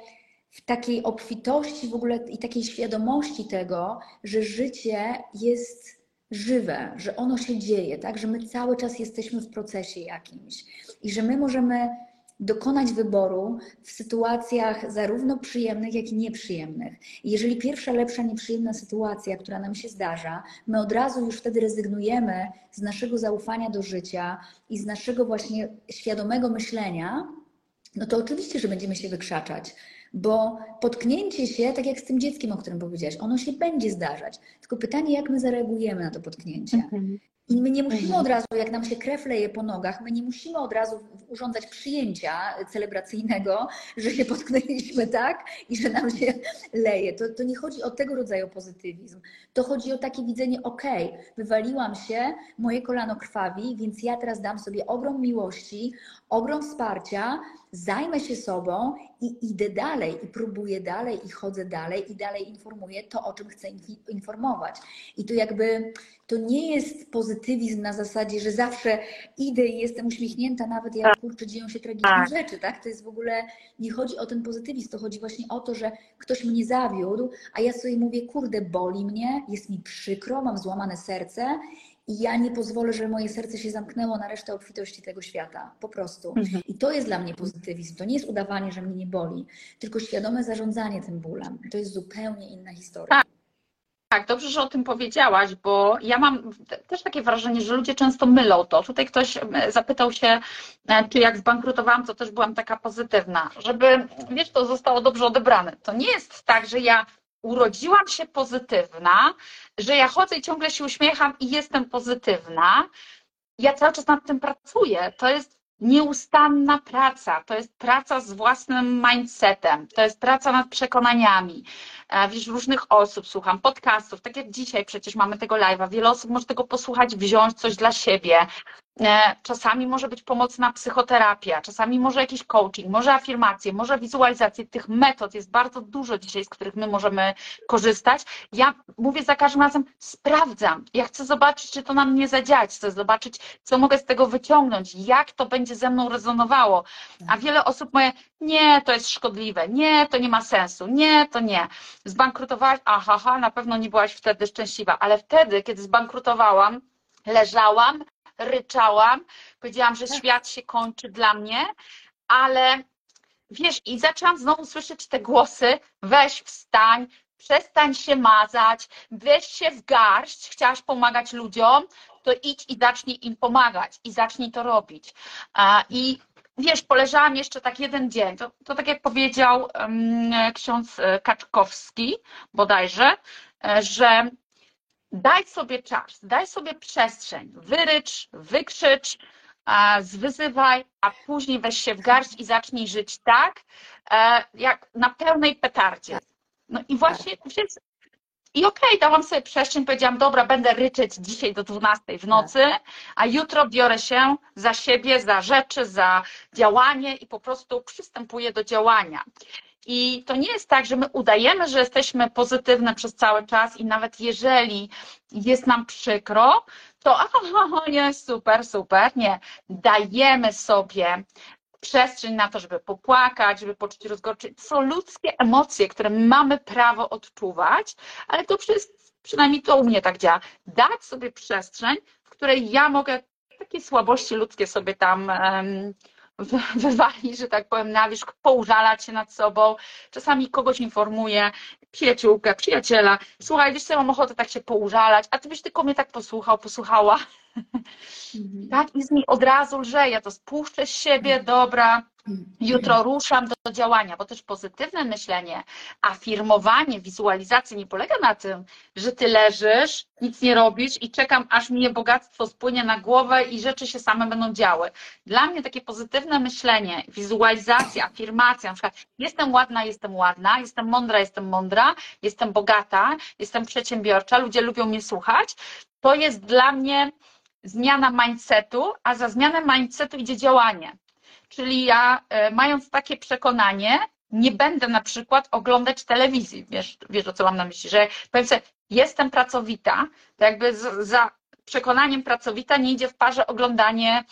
w takiej obfitości w ogóle i takiej świadomości tego, że życie jest żywe, że ono się dzieje, tak, że my cały czas jesteśmy w procesie jakimś i że my możemy dokonać wyboru w sytuacjach zarówno przyjemnych, jak i nieprzyjemnych. I jeżeli pierwsza lepsza nieprzyjemna sytuacja, która nam się zdarza, my od razu już wtedy rezygnujemy z naszego zaufania do życia i z naszego właśnie świadomego myślenia, no to oczywiście, że będziemy się wykrzaczać. Bo potknięcie się, tak jak z tym dzieckiem, o którym powiedziałaś, ono się będzie zdarzać. Tylko pytanie, jak my zareagujemy na to potknięcie. I my nie musimy Mhm. od razu, jak nam się krew leje po nogach, my nie musimy od razu urządzać przyjęcia celebracyjnego, że się potknęliśmy, tak? I że nam się leje. To, to nie chodzi o tego rodzaju pozytywizm. To chodzi o takie widzenie, okej, wywaliłam się, moje kolano krwawi, więc ja teraz dam sobie ogrom miłości, ogrom wsparcia, zajmę się sobą i idę dalej, i próbuję dalej, i chodzę dalej, i dalej informuję to, o czym chcę informować. I to jakby to nie jest pozytywizm na zasadzie, że zawsze idę i jestem uśmiechnięta, nawet jak kurczę dzieją się tragiczne Tak. rzeczy, tak? To jest w ogóle, nie chodzi o ten pozytywizm, to chodzi właśnie o to, że ktoś mnie zawiódł, a ja sobie mówię, kurde, boli mnie, jest mi przykro, mam złamane serce i ja nie pozwolę, żeby moje serce się zamknęło na resztę obfitości tego świata. Po prostu. Mhm. I to jest dla mnie pozytywizm. To nie jest udawanie, że mnie nie boli, tylko świadome zarządzanie tym bólem. To jest zupełnie inna historia. Tak. Dobrze, że o tym powiedziałaś, bo ja mam też takie wrażenie, że ludzie często mylą to. Tutaj ktoś zapytał się, e, czy jak zbankrutowałam, to też byłam taka pozytywna. Żeby, wiesz, to zostało dobrze odebrane. To nie jest tak, że ja urodziłam się pozytywna, że ja chodzę i ciągle się uśmiecham i jestem pozytywna. Ja cały czas nad tym pracuję. To jest nieustanna praca. To jest praca z własnym mindsetem. To jest praca nad przekonaniami. Wiesz, różnych osób słucham, podcastów, tak jak dzisiaj przecież mamy tego live'a. Wiele osób może tego posłuchać, wziąć coś dla siebie. E, Czasami może być pomocna psychoterapia, czasami może jakiś coaching, może afirmacje, może wizualizacje. Tych metod jest bardzo dużo dzisiaj, z których my możemy korzystać. Ja mówię za każdym razem, sprawdzam. Ja chcę zobaczyć, czy to na mnie zadziałać, chcę zobaczyć, co mogę z tego wyciągnąć, jak to będzie ze mną rezonowało. A wiele osób mówi, nie, to jest szkodliwe, nie, to nie ma sensu, nie, to nie. Zbankrutowałaś, aha, na pewno nie byłaś wtedy szczęśliwa, ale wtedy, kiedy zbankrutowałam, leżałam, ryczałam, powiedziałam, że świat się kończy dla mnie, ale wiesz, i zaczęłam znowu słyszeć te głosy, weź wstań, przestań się mazać, weź się w garść, chciałaś pomagać ludziom, to idź i zacznij im pomagać i zacznij to robić. I wiesz, poleżałam jeszcze tak jeden dzień, to, to tak jak powiedział um, ksiądz e, Kaczkowski bodajże, e, że daj sobie czas, daj sobie przestrzeń, wyrycz, wykrzycz, zwyzywaj, a później weź się w garść i zacznij żyć tak, e, jak na pełnej petardzie. No i właśnie, wiesz, i okej, dałam sobie przestrzeń, powiedziałam, dobra, będę ryczeć dzisiaj do 12 w nocy, a jutro biorę się za siebie, za rzeczy, za działanie i po prostu przystępuję do działania. I to nie jest tak, że my udajemy, że jesteśmy pozytywne przez cały czas i nawet jeżeli jest nam przykro, to aha, nie, super, super. Nie. Dajemy sobie przestrzeń na to, żeby popłakać, żeby poczuć rozgorczenie. To są ludzkie emocje, które mamy prawo odczuwać, ale to przez, przynajmniej to u mnie tak działa. Dać sobie przestrzeń, w której ja mogę takie słabości ludzkie sobie tam um, wywalić, że tak powiem, na wierzch, poużalać się nad sobą. Czasami kogoś informuję, przyjaciółkę, przyjaciela, słuchaj, wiesz co, ja mam ochotę tak się poużalać, a ty byś tylko mnie tak posłuchał, posłuchała. Mhm. Tak, i z mi od razu lżej, ja to spuszczę z siebie, mhm. dobra, Jutro ruszam do działania, bo też pozytywne myślenie, afirmowanie, wizualizacja nie polega na tym, że ty leżysz, nic nie robisz i czekam, aż mi je bogactwo spłynie na głowę i rzeczy się same będą działy. Dla mnie takie pozytywne myślenie, wizualizacja, afirmacja, na przykład jestem ładna, jestem ładna, jestem mądra, jestem mądra, jestem bogata, jestem przedsiębiorcza, ludzie lubią mnie słuchać, to jest dla mnie zmiana mindsetu, a za zmianę mindsetu idzie działanie. Czyli ja, e, mając takie przekonanie, nie będę na przykład oglądać telewizji. Wiesz, wiesz o co mam na myśli, że powiem sobie, jestem pracowita, to jakby za przekonaniem pracowita nie idzie w parze oglądanie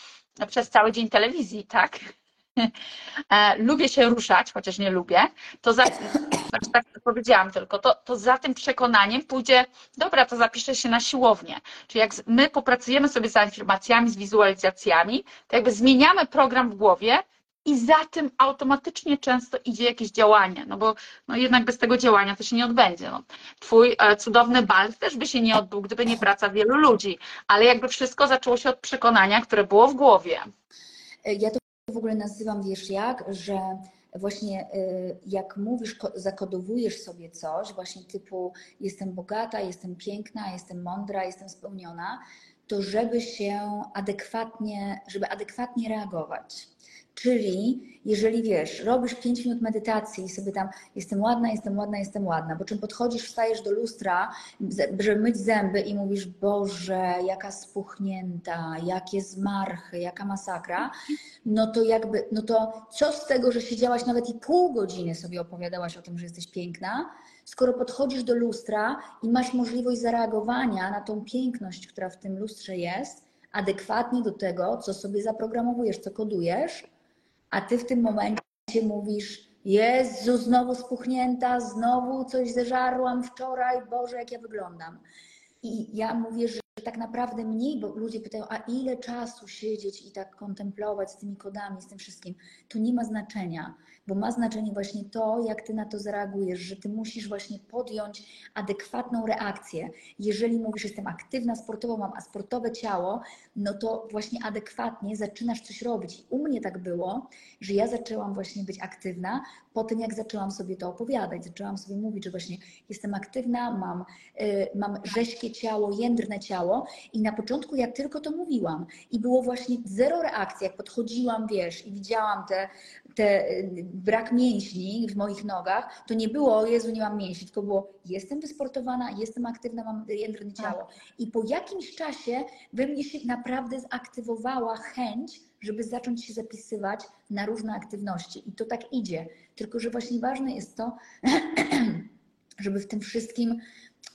przez cały dzień telewizji, tak? E, lubię się ruszać, chociaż nie lubię, to za, znaczy tak powiedziałam tylko, to, to za tym przekonaniem pójdzie, dobra, to zapiszę się na siłownię. Czyli jak my popracujemy sobie z afirmacjami, z wizualizacjami, to jakby zmieniamy program w głowie i za tym automatycznie często idzie jakieś działanie, no bo no jednak bez tego działania to się nie odbędzie. No. Twój e, cudowny bal też by się nie odbył, gdyby nie praca wielu ludzi, ale jakby wszystko zaczęło się od przekonania, które było w głowie. Ja to w ogóle nazywam, wiesz jak, że właśnie y, jak mówisz, zakodowujesz sobie coś, właśnie typu jestem bogata, jestem piękna, jestem mądra, jestem spełniona, to żeby się adekwatnie, żeby adekwatnie reagować. Czyli jeżeli wiesz, robisz 5 minut medytacji i sobie tam jestem ładna, jestem ładna, jestem ładna, po czym podchodzisz, wstajesz do lustra, żeby myć zęby i mówisz, Boże, jaka spuchnięta, jakie zmarchy, jaka masakra, no to jakby, no to co z tego, że siedziałaś nawet i pół godziny sobie opowiadałaś o tym, że jesteś piękna, skoro podchodzisz do lustra i masz możliwość zareagowania na tą piękność, która w tym lustrze jest, adekwatnie do tego, co sobie zaprogramowujesz, co kodujesz, a ty w tym momencie mówisz, Jezu, znowu spuchnięta, znowu coś zeżarłam wczoraj, Boże, jak ja wyglądam. I ja mówię, że tak naprawdę mniej, bo ludzie pytają, a ile czasu siedzieć i tak kontemplować z tymi kodami, z tym wszystkim, to nie ma znaczenia bo ma znaczenie właśnie to, jak ty na to zareagujesz, że ty musisz właśnie podjąć adekwatną reakcję. Jeżeli mówisz, jestem aktywna sportowo, mam sportowe ciało, no to właśnie adekwatnie zaczynasz coś robić. I u mnie tak było, że ja zaczęłam właśnie być aktywna po tym, jak zaczęłam sobie to opowiadać. Zaczęłam sobie mówić, że właśnie jestem aktywna, mam, yy, mam rześkie ciało, jędrne ciało i na początku ja tylko to mówiłam i było właśnie zero reakcji, jak podchodziłam, wiesz, i widziałam te, te brak mięśni w moich nogach, to nie było, o Jezu, nie mam mięśni, tylko było, jestem wysportowana, jestem aktywna, mam jędrne tak. ciało. I po jakimś czasie we mnie się naprawdę zaktywowała chęć, żeby zacząć się zapisywać na różne aktywności. I to tak idzie. Tylko, że właśnie ważne jest to, żeby w tym wszystkim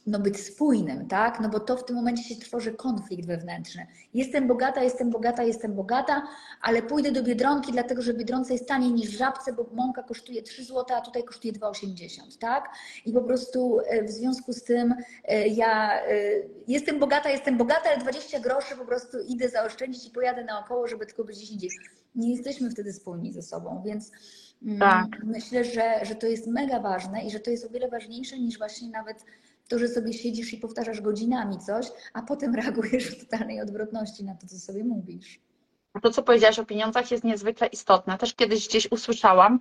no być spójnym, tak? No bo to w tym momencie się tworzy konflikt wewnętrzny. Jestem bogata, jestem bogata, jestem bogata, ale pójdę do Biedronki, dlatego że Biedronce jest taniej niż w Żabce, bo mąka kosztuje 3 zł, a tutaj kosztuje 2,80, tak? I po prostu e, w związku z tym e, ja e, jestem bogata, jestem bogata, ale 20 groszy po prostu idę zaoszczędzić i pojadę naokoło, żeby tylko być 10 Nie jesteśmy wtedy spójni ze sobą, więc mm, tak. myślę, że, że to jest mega ważne i że to jest o wiele ważniejsze niż właśnie nawet to, że sobie siedzisz i powtarzasz godzinami coś, a potem reagujesz w totalnej odwrotności na to, co sobie mówisz. To, co powiedziałaś o pieniądzach, jest niezwykle istotne. Też kiedyś gdzieś usłyszałam,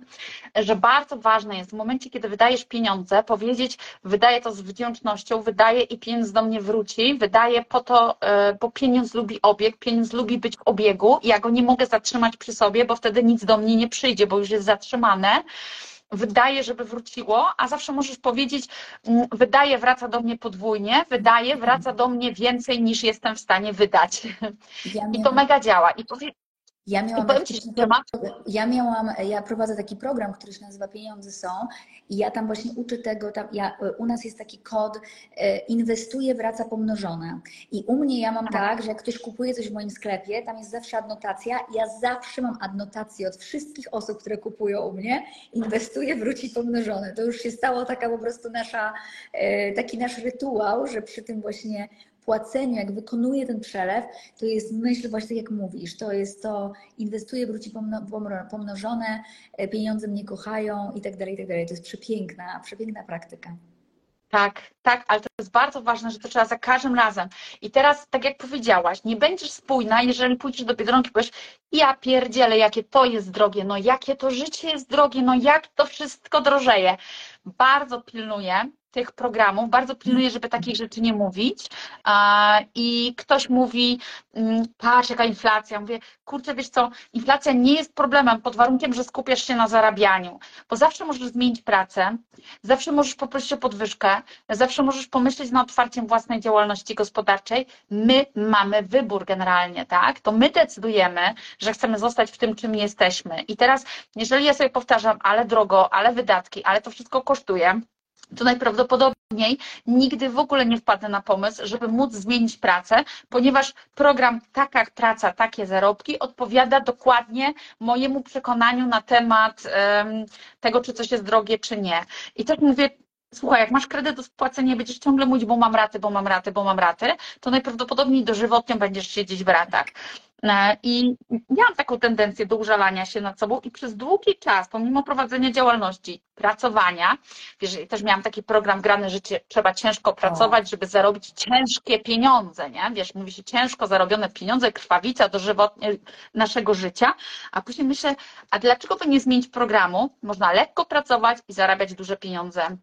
że bardzo ważne jest w momencie, kiedy wydajesz pieniądze, powiedzieć, wydaję to z wdzięcznością, wydaję i pieniądz do mnie wróci, wydaję po to, e, bo pieniądz lubi obieg, pieniądz lubi być w obiegu, ja go nie mogę zatrzymać przy sobie, bo wtedy nic do mnie nie przyjdzie, bo już jest zatrzymane wydaje, żeby wróciło, a zawsze możesz powiedzieć, mm, wydaje, wraca do mnie podwójnie, wydaje, wraca do mnie więcej niż jestem w stanie wydać. Ja I to mega działa. I powie... Ja miałam, temat- ja miałam, ja prowadzę taki program, który się nazywa Pieniądze są i ja tam właśnie uczę tego, tam, ja, u nas jest taki kod e, inwestuje, wraca pomnożone i u mnie ja mam tak, że jak ktoś kupuje coś w moim sklepie, tam jest zawsze adnotacja ja zawsze mam adnotację od wszystkich osób, które kupują u mnie, inwestuje, wróci pomnożone. To już się stało taka po prostu nasza, e, taki nasz rytuał, że przy tym właśnie płaceniu, jak wykonuję ten przelew, to jest myśl właśnie tak jak mówisz, to jest to inwestuję, wróci pomno, pomno- pomnożone, e, pieniądze mnie kochają i tak dalej, i tak dalej. To jest przepiękna, przepiękna praktyka. Tak, tak, ale to jest bardzo ważne, że to trzeba za każdym razem. I teraz, tak jak powiedziałaś, nie będziesz spójna, jeżeli pójdziesz do Biedronki i powiesz, ja pierdzielę, jakie to jest drogie, no jakie to życie jest drogie, no jak to wszystko drożeje. Bardzo pilnuję tych programów, bardzo pilnuję, żeby takich rzeczy nie mówić. I ktoś mówi, mm, patrz jaka inflacja. Mówię, kurczę, wiesz co, inflacja nie jest problemem pod warunkiem, że skupiasz się na zarabianiu, bo zawsze możesz zmienić pracę, zawsze możesz poprosić o podwyżkę, zawsze możesz pomyśleć nad otwarciem własnej działalności gospodarczej. My mamy wybór generalnie, tak? To my decydujemy, że chcemy zostać w tym, czym jesteśmy. I teraz, jeżeli ja sobie powtarzam, ale drogo, ale wydatki, ale to wszystko kosztuje, to najprawdopodobniej nigdy w ogóle nie wpadnę na pomysł, żeby móc zmienić pracę, ponieważ program Taka Praca, Takie Zarobki odpowiada dokładnie mojemu przekonaniu na temat em, tego, czy coś jest drogie, czy nie. I tak mówię, słuchaj, jak masz kredyt do spłacenia, będziesz ciągle mówić, bo mam raty, bo mam raty, bo mam raty, to najprawdopodobniej dożywotnio będziesz siedzieć w ratach. E, I miałam taką tendencję do użalania się nad sobą i przez długi czas, pomimo prowadzenia działalności, pracowania, wiesz, też miałam taki program Grane Życie, trzeba ciężko pracować, żeby zarobić ciężkie pieniądze, nie? Wiesz, mówi się ciężko zarobione pieniądze, krwawica dożywotnie naszego życia, a później myślę, a dlaczego by nie zmienić programu? Można lekko pracować i zarabiać duże pieniądze.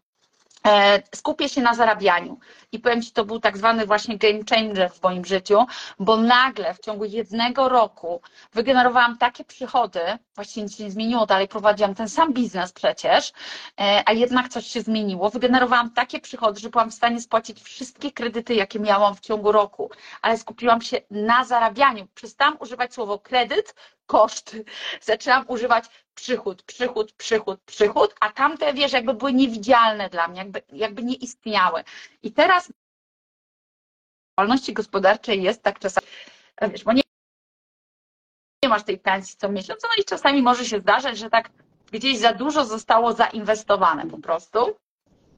E, Skupię się na zarabianiu i powiem Ci, to był tak zwany właśnie game changer w moim życiu, bo nagle w ciągu jednego roku wygenerowałam takie przychody, właściwie nic się nie zmieniło, dalej prowadziłam ten sam biznes przecież, e, a jednak coś się zmieniło. Wygenerowałam takie przychody, że byłam w stanie spłacić wszystkie kredyty, jakie miałam w ciągu roku, ale skupiłam się na zarabianiu. Przestałam używać słowo kredyt, koszt. Zaczęłam używać przychód, przychód, przychód, przychód, a tamte, wiesz, jakby były niewidzialne dla mnie, jakby, jakby nie istniały. I teraz w działalności gospodarczej jest tak czasami, wiesz, bo nie, nie masz tej pensji co miesiąc, no i czasami może się zdarzać, że tak gdzieś za dużo zostało zainwestowane po prostu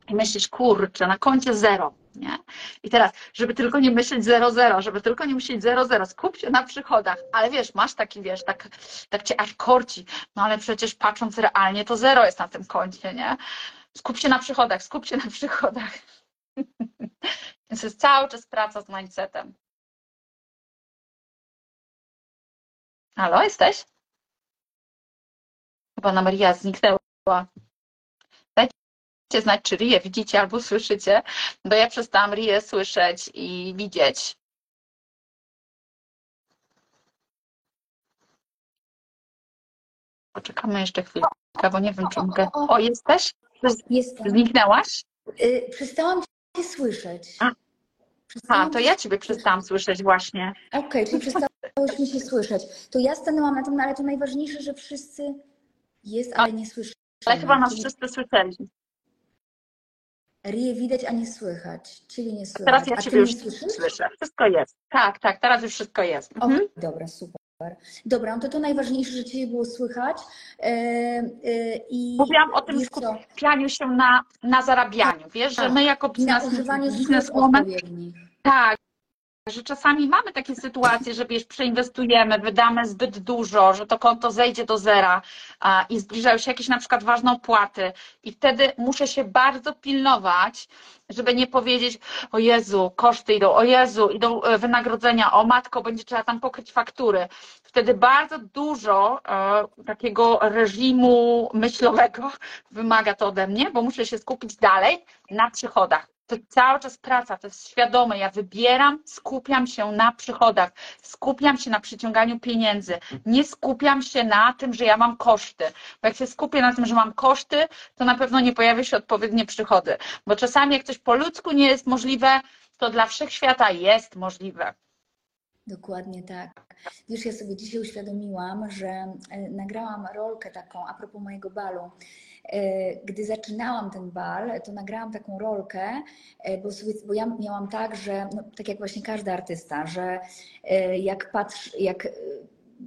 i myślisz, kurczę, na koncie zero, nie? I teraz, żeby tylko nie myśleć 0-0, żeby tylko nie myśleć 0-0, skup się na przychodach, ale wiesz, masz taki, wiesz, tak, tak cię aż korci, no ale przecież patrząc realnie, to zero jest na tym koncie, nie? Skup się na przychodach, skup się na przychodach. Więc jest cały czas praca z mindsetem. Halo, jesteś? Chyba na Maria zniknęła. Dajcie znać, czy Rię widzicie albo słyszycie, bo ja przestałam Rię słyszeć i widzieć. Poczekamy jeszcze chwilkę, bo nie wiem, czy mogę. O, jesteś? Jestem. Zniknęłaś? Y, przestałam Cię słyszeć. A. Przestałam A, to ja Ciebie przestałam słyszeć właśnie. Okej, czyli przestałeś mi się słyszeć. To ja stanęłam na tym, ale to najważniejsze, że wszyscy jest, ale nie słyszą. Ale chyba nas wszyscy słyszeli. Rie widać, a nie słychać. Czyli nie słychać. Teraz ja Ciebie już słyszę. Wszystko jest. Tak, tak, teraz już wszystko jest. Mhm. Dobra, super. Dobra, no to to najważniejsze, że Ciebie było słychać. I Mówiłam o tym wiesz skupianiu się na, na zarabianiu. Wiesz, że Tak. my jako na biznes, bizneswoman, tak, że czasami mamy takie sytuacje, że wiesz, przeinwestujemy, wydamy zbyt dużo, że to konto zejdzie do zera a, i zbliżają się jakieś na przykład ważne opłaty i wtedy muszę się bardzo pilnować, żeby nie powiedzieć, o Jezu, koszty idą, o Jezu, idą e, wynagrodzenia, o matko, będzie trzeba tam pokryć faktury. Wtedy bardzo dużo e, takiego reżimu myślowego wymaga to ode mnie, bo muszę się skupić dalej na przychodach. To cały czas praca, to jest świadome. Ja wybieram, skupiam się na przychodach, skupiam się na przyciąganiu pieniędzy. Nie skupiam się na tym, że ja mam koszty. Bo jak się skupię na tym, że mam koszty, to na pewno nie pojawią się odpowiednie przychody. Bo czasami jak coś po ludzku nie jest możliwe, to dla wszechświata jest możliwe. Dokładnie tak. Wiesz, ja sobie dzisiaj uświadomiłam, że e, nagrałam rolkę taką a propos mojego balu. E, Gdy zaczynałam ten bal, to nagrałam taką rolkę, e, bo, bo ja miałam tak, że no, tak jak właśnie każdy artysta, że e, jak patrz, jak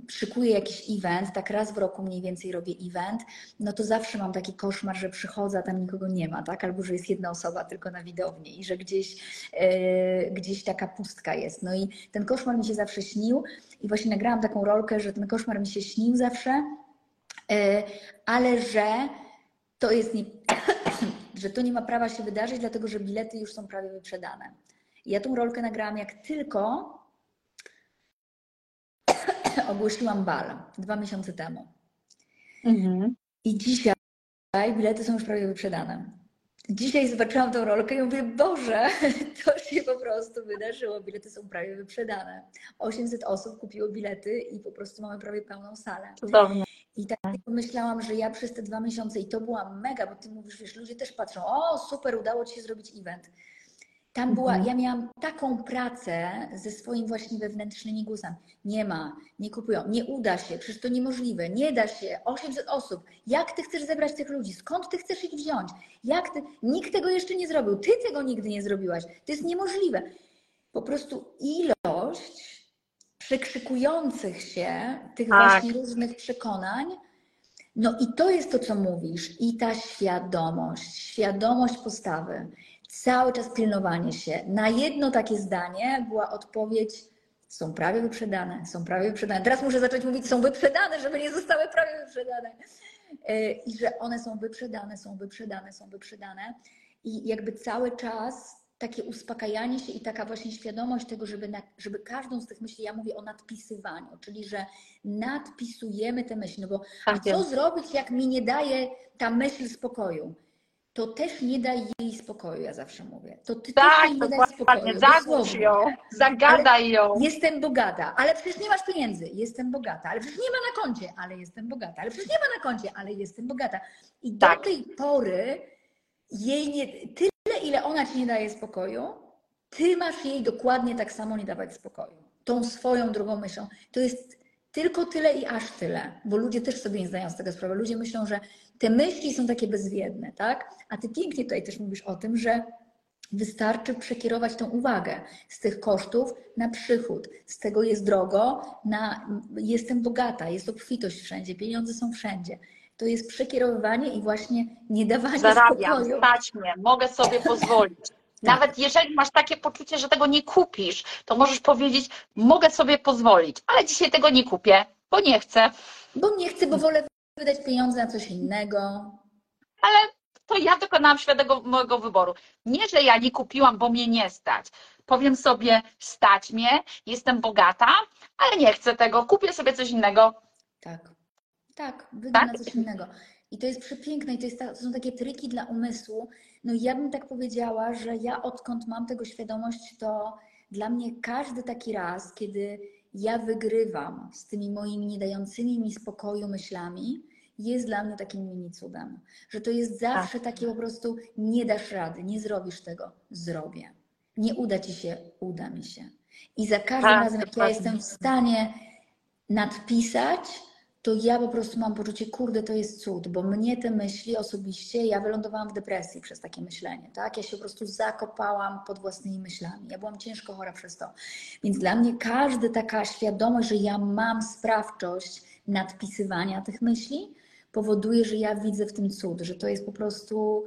szykuję jakiś event, tak raz w roku mniej więcej robię event, no to zawsze mam taki koszmar, że przychodzę, a tam nikogo nie ma, tak? Albo że jest jedna osoba tylko na widowni i że gdzieś, e, gdzieś taka pustka jest. No i ten koszmar mi się zawsze śnił i właśnie nagrałam taką rolkę, że ten koszmar mi się śnił zawsze, e, ale że to jest nie, że to nie ma prawa się wydarzyć, dlatego że bilety już są prawie wyprzedane. Ja tą rolkę nagrałam jak tylko ogłosiłam bal dwa miesiące temu. Mhm. I dzisiaj bilety są już prawie wyprzedane. Dzisiaj zobaczyłam tą rolkę i mówię, Boże, to się po prostu wydarzyło. Bilety są prawie wyprzedane. 800 osób kupiło bilety i po prostu mamy prawie pełną salę. Cudownie. I tak pomyślałam, że ja przez te dwa miesiące, i to była mega, bo ty mówisz, wiesz, ludzie też patrzą, o super, udało ci się zrobić event. Tam była, Mhm. ja miałam taką pracę ze swoim właśnie wewnętrznym głosem. Nie ma, nie kupują, nie uda się, przecież to niemożliwe, nie da się, 800 osób. Jak ty chcesz zebrać tych ludzi? Skąd ty chcesz ich wziąć? Jak ty? Nikt tego jeszcze nie zrobił, ty tego nigdy nie zrobiłaś. To jest niemożliwe. Po prostu ilość przekrzykujących się tych Tak. właśnie różnych przekonań, no i to jest to, co mówisz, i ta świadomość, świadomość postawy, cały czas pilnowanie się. Na jedno takie zdanie była odpowiedź: są prawie wyprzedane, są prawie wyprzedane. Teraz muszę zacząć mówić, są wyprzedane, żeby nie zostały prawie wyprzedane. Yy, I że one są wyprzedane, są wyprzedane, są wyprzedane. I jakby cały czas takie uspokajanie się i taka właśnie świadomość tego, żeby, na, żeby każdą z tych myśli, ja mówię o nadpisywaniu, czyli że nadpisujemy te myśli, no bo a Tak co zrobić, jak mi nie daje ta myśl spokoju? To też nie daj jej spokoju, ja zawsze mówię. To ty Tak, też jej nie daj spokoju. Zagłusz ją, zagadaj ją. Jestem bogata, ale przecież nie masz pieniędzy. Jestem bogata, ale przecież nie ma na koncie, ale jestem bogata, ale przecież nie ma na koncie, ale jestem bogata. I Tak. do tej pory jej nie, tyle, ile ona ci nie daje spokoju, ty masz jej dokładnie tak samo nie dawać spokoju. Tą swoją drugą myślą. To jest tylko tyle i aż tyle, bo ludzie też sobie nie zdają z tego sprawy. Ludzie myślą, że te myśli są takie bezwiedne, tak? A ty pięknie tutaj też mówisz o tym, że Wystarczy przekierować tą uwagę z tych kosztów na przychód. Z tego jest drogo, na jestem bogata, jest obfitość wszędzie, pieniądze są wszędzie. To jest przekierowywanie i właśnie nie dawanie Zarabiam, spokoju. stać mnie, mogę sobie pozwolić. Nawet jeżeli masz takie poczucie, że tego nie kupisz, to możesz powiedzieć, mogę sobie pozwolić, ale dzisiaj tego nie kupię, bo nie chcę. Bo nie chcę, bo wolę wydać pieniądze na coś innego. Ale to ja dokonałam świadomego mojego wyboru. Nie, że ja nie kupiłam, bo mnie nie stać. Powiem sobie, stać mnie, jestem bogata, ale nie chcę tego, kupię sobie coś innego. Tak, tak, wydam Tak? na coś innego. I to jest przepiękne i to, jest ta, to są takie triki dla umysłu. No i ja bym tak powiedziała, że ja odkąd mam tego świadomość, to dla mnie każdy taki raz, kiedy ja wygrywam z tymi moimi nie dającymi mi spokoju myślami, jest dla mnie takim mini cudem. Że to jest zawsze takie po prostu nie dasz rady, nie zrobisz tego, zrobię. Nie uda ci się, uda mi się. I za każdym Tak, razem, jak ja jestem w stanie nadpisać, to ja po prostu mam poczucie, kurde, to jest cud, bo mnie te myśli osobiście, ja wylądowałam w depresji przez takie myślenie, tak? Ja się po prostu zakopałam pod własnymi myślami. Ja byłam ciężko chora przez to. Więc dla mnie każda taka świadomość, że ja mam sprawczość nadpisywania tych myśli, powoduje, że ja widzę w tym cud, że to jest po prostu,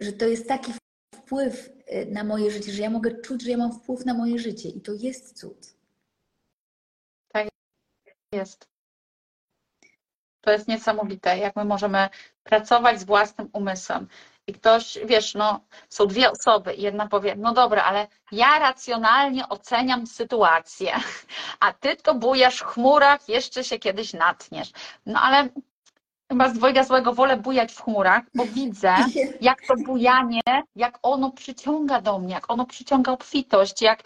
że to jest taki wpływ y, na moje życie, że ja mogę czuć, że ja mam wpływ na moje życie i to jest cud. Jest. To jest niesamowite, jak my możemy pracować z własnym umysłem. I ktoś, wiesz, no, są dwie osoby i jedna powie, no dobra, ale ja racjonalnie oceniam sytuację, a ty to bujasz w chmurach, jeszcze się kiedyś natniesz. No ale chyba z dwojga złego wolę bujać w chmurach, bo widzę, jak to bujanie, jak ono przyciąga do mnie, jak ono przyciąga obfitość, jak